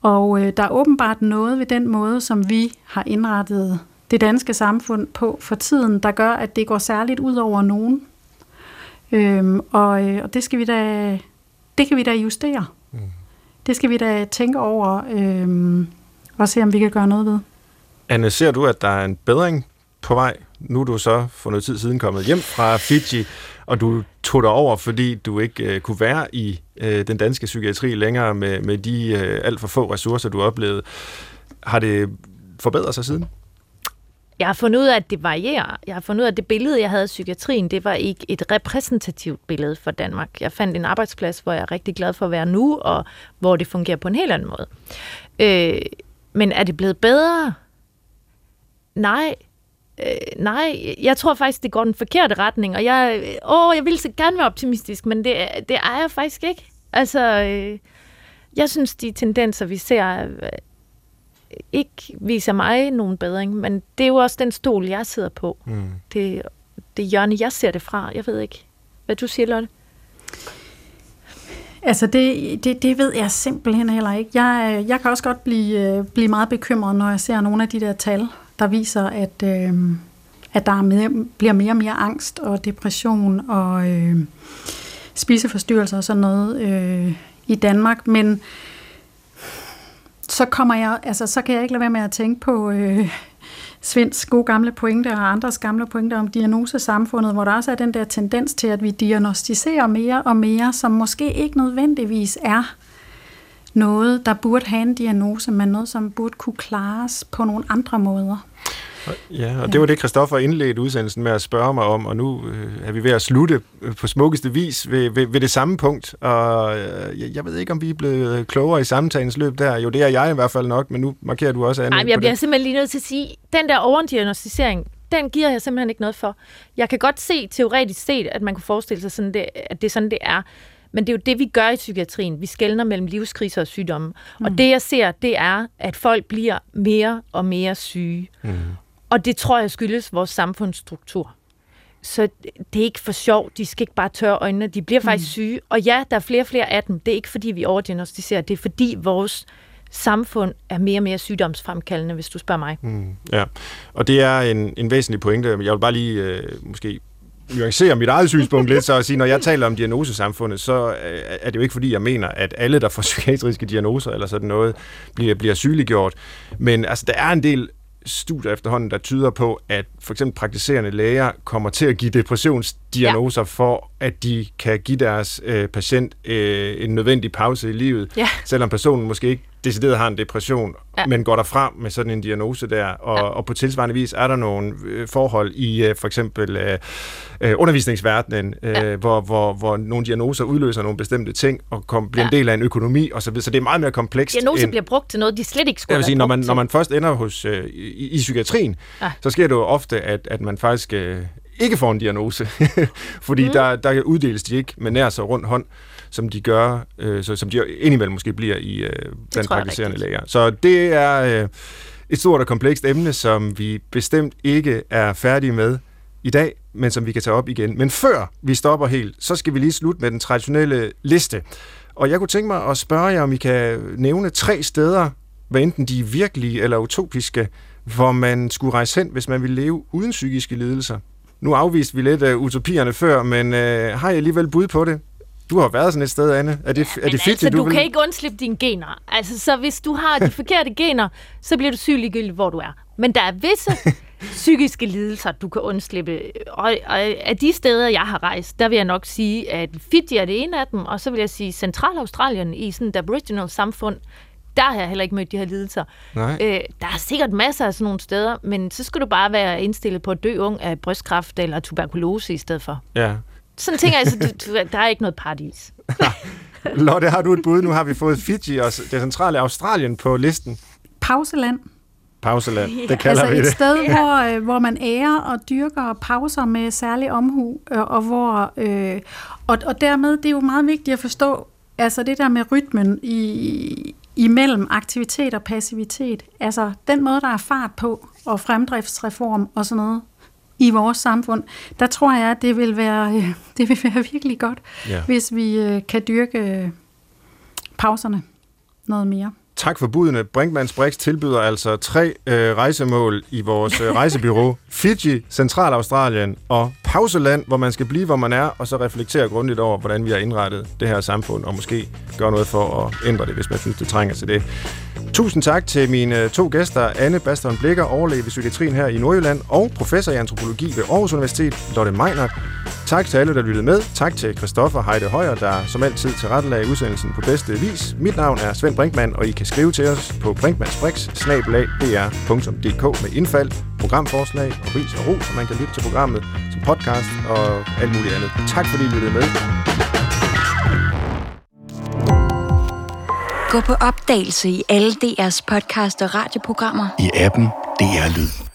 Og øh, der er åbenbart noget ved den måde, som vi har indrettet det danske samfund på for tiden, der gør, at det går særligt ud over nogen. Øhm, og, øh, og det skal vi da, det kan vi da justere. Det skal vi da tænke over øh, og se, om vi kan gøre noget ved. Anne, ser du, at der er en bedring på vej? Nu er du så for noget tid siden kommet hjem fra Fiji, og du tog dig over, fordi du ikke øh, kunne være i øh, den danske psykiatri længere med, med de øh, alt for få ressourcer, du oplevede. Har det forbedret sig siden? Jeg har fundet ud af, at det varierer. Jeg har fundet ud af, at det billede, jeg havde af psykiatrien, det var ikke et repræsentativt billede for Danmark. Jeg fandt en arbejdsplads, hvor jeg er rigtig glad for at være nu, og hvor det fungerer på en helt anden måde. Øh, men er det blevet bedre? Nej. Øh, nej, jeg tror faktisk, det går den forkerte retning, og jeg, åh, jeg vil så gerne være optimistisk, men det, det er jeg faktisk ikke. Altså, øh, jeg synes, de tendenser, vi ser, ikke viser mig nogen bedring, men det er jo også den stol, jeg sidder på. Mm. Det, det hjørne, jeg ser det fra. Jeg ved ikke, hvad du siger, Lotte? Altså, det, det, det ved jeg simpelthen heller ikke. Jeg, jeg kan også godt blive, blive meget bekymret, når jeg ser nogle af de der tal, der viser, at, øh, at der er mere, bliver mere og mere angst og depression og øh, spiseforstyrrelser og sådan noget øh, i Danmark. Men så kommer jeg, altså så kan jeg ikke lade være med at tænke på øh, Svends gode gamle pointe og andres gamle pointer om diagnosesamfundet, hvor der også er den der tendens til, at vi diagnostiserer mere og mere, som måske ikke nødvendigvis er noget, der burde have en diagnose, men noget, som burde kunne klares på nogle andre måder. Ja, og det var det, Christoffer indledte udsendelsen med at spørge mig om, og nu øh, er vi ved at slutte på smukkeste vis ved, ved, ved det samme punkt, og øh, jeg ved ikke, om vi er blevet klogere i samtalens løb der. Jo, det er jeg i hvert fald nok, men nu markerer du også, Anne. Nej, jeg bliver det. simpelthen lige nødt til at sige, den der overdiagnostisering, den giver jeg simpelthen ikke noget for. Jeg kan godt se teoretisk set, at man kunne forestille sig, sådan det, at det er sådan, det er. Men det er jo det, vi gør i psykiatrien. Vi skældner mellem livskriser og sygdomme. Mm. Og det, jeg ser, det er, at folk bliver mere og mere syge. Mm. Og det tror jeg skyldes vores samfundsstruktur. Så det er ikke for sjov. De skal ikke bare tørre øjnene. De bliver faktisk mm. syge. Og ja, der er flere og flere af dem. Det er ikke, fordi vi overdiagnostiserer. Det er, fordi vores samfund er mere og mere sygdomsfremkaldende, hvis du spørger mig. Mm, ja, og det er en, en væsentlig pointe. Jeg vil bare lige øh, måske nuancere mit eget synspunkt lidt, så at sige, når jeg taler om diagnosesamfundet, så øh, er det jo ikke fordi, jeg mener, at alle, der får psykiatriske diagnoser eller sådan noget, bliver, bliver sygeliggjort. Men altså, der er en del studier efterhånden, der tyder på, at for eksempel praktiserende læger kommer til at give depressionsdiagnoser ja. for, at de kan give deres øh, patient øh, en nødvendig pause i livet, ja. selvom personen måske ikke decideret har en depression, ja. men går der frem med sådan en diagnose der, og, ja. og på tilsvarende vis er der nogle øh, forhold i øh, for eksempel øh, øh, undervisningsverdenen, øh, ja. hvor, hvor, hvor nogle diagnoser udløser nogle bestemte ting, og kom, bliver ja. en del af en økonomi og så videre. Så det er meget mere komplekst. Diagnoser end, bliver brugt til noget, de slet ikke skulle jeg vil sige, når man, når man først ender hos øh, i, i psykiatrien, ja. så sker det jo ofte, at, at man faktisk øh, ikke får en diagnose, fordi mm. der, der uddeles de ikke med nær så rundt hånd som de gør, øh, så, som de indimellem måske bliver i øh, blandt praktiserende læger. Så det er øh, et stort og komplekst emne, som vi bestemt ikke er færdige med i dag, men som vi kan tage op igen. Men før vi stopper helt, så skal vi lige slutte med den traditionelle liste. Og jeg kunne tænke mig at spørge jer, om I kan nævne tre steder, hvad enten de er virkelige eller utopiske, hvor man skulle rejse hen, hvis man ville leve uden psykiske lidelser. Nu afviste vi lidt af utopierne før, men øh, har I alligevel bud på det? Du har været sådan et sted, Anne. Er det, ja, er det fedt, altså, du, du vil... kan ikke undslippe dine gener. Altså, så hvis du har de forkerte gener, så bliver du syg ligegyldigt, hvor du er. Men der er visse psykiske lidelser, du kan undslippe. Og, og af de steder, jeg har rejst, der vil jeg nok sige, at Fiji er det ene af dem, og så vil jeg sige Central-Australien i sådan et aboriginal samfund, der har jeg heller ikke mødt de her lidelser. Nej. Øh, der er sikkert masser af sådan nogle steder, men så skal du bare være indstillet på at dø ung af brystkræft eller tuberkulose i stedet for. Ja. Sådan tænker jeg, altså, der er ikke noget paradis. Lotte, har du et bud? Nu har vi fået Fiji og det centrale Australien på listen. Pauseland. Pauseland, det kalder altså vi et det. sted, hvor, øh, hvor man ærer og dyrker pauser med særlig omhu, øh, og hvor øh, og, og dermed, det er jo meget vigtigt at forstå, altså det der med rytmen i, imellem aktivitet og passivitet. Altså den måde, der er fart på, og fremdriftsreform og sådan noget, i vores samfund, der tror jeg, at det vil være, øh, det vil være virkelig godt, Ja. hvis vi øh, kan dyrke øh, pauserne noget mere. Tak for budene. Brinkmanns Brix tilbyder altså tre øh, rejsemål i vores øh, rejsebyrå. Fiji, Central-Australien og Pauseland, hvor man skal blive, hvor man er, og så reflektere grundigt over, hvordan vi har indrettet det her samfund, og måske gøre noget for at ændre det, hvis man synes, det trænger til det. Tusind tak til mine øh, to gæster, Anne Baston Blikker, overlæge ved psykiatrien her i Nordjylland, og professor i antropologi ved Aarhus Universitet, Lotte Meinert. Tak til alle, der lyttede med. Tak til Christoffer Heide Højer, der som altid tilrettelagde udsendelsen på bedste vis. Mit navn er Svend Brinkmann, og I kan skrive til os på brinkmannsbrix med indfald, programforslag og ris og ros, og man kan lytte til programmet som podcast og alt muligt andet. Tak fordi I lyttede med. Gå på opdagelse i alle DR's podcast og radioprogrammer. I appen DR Lyd.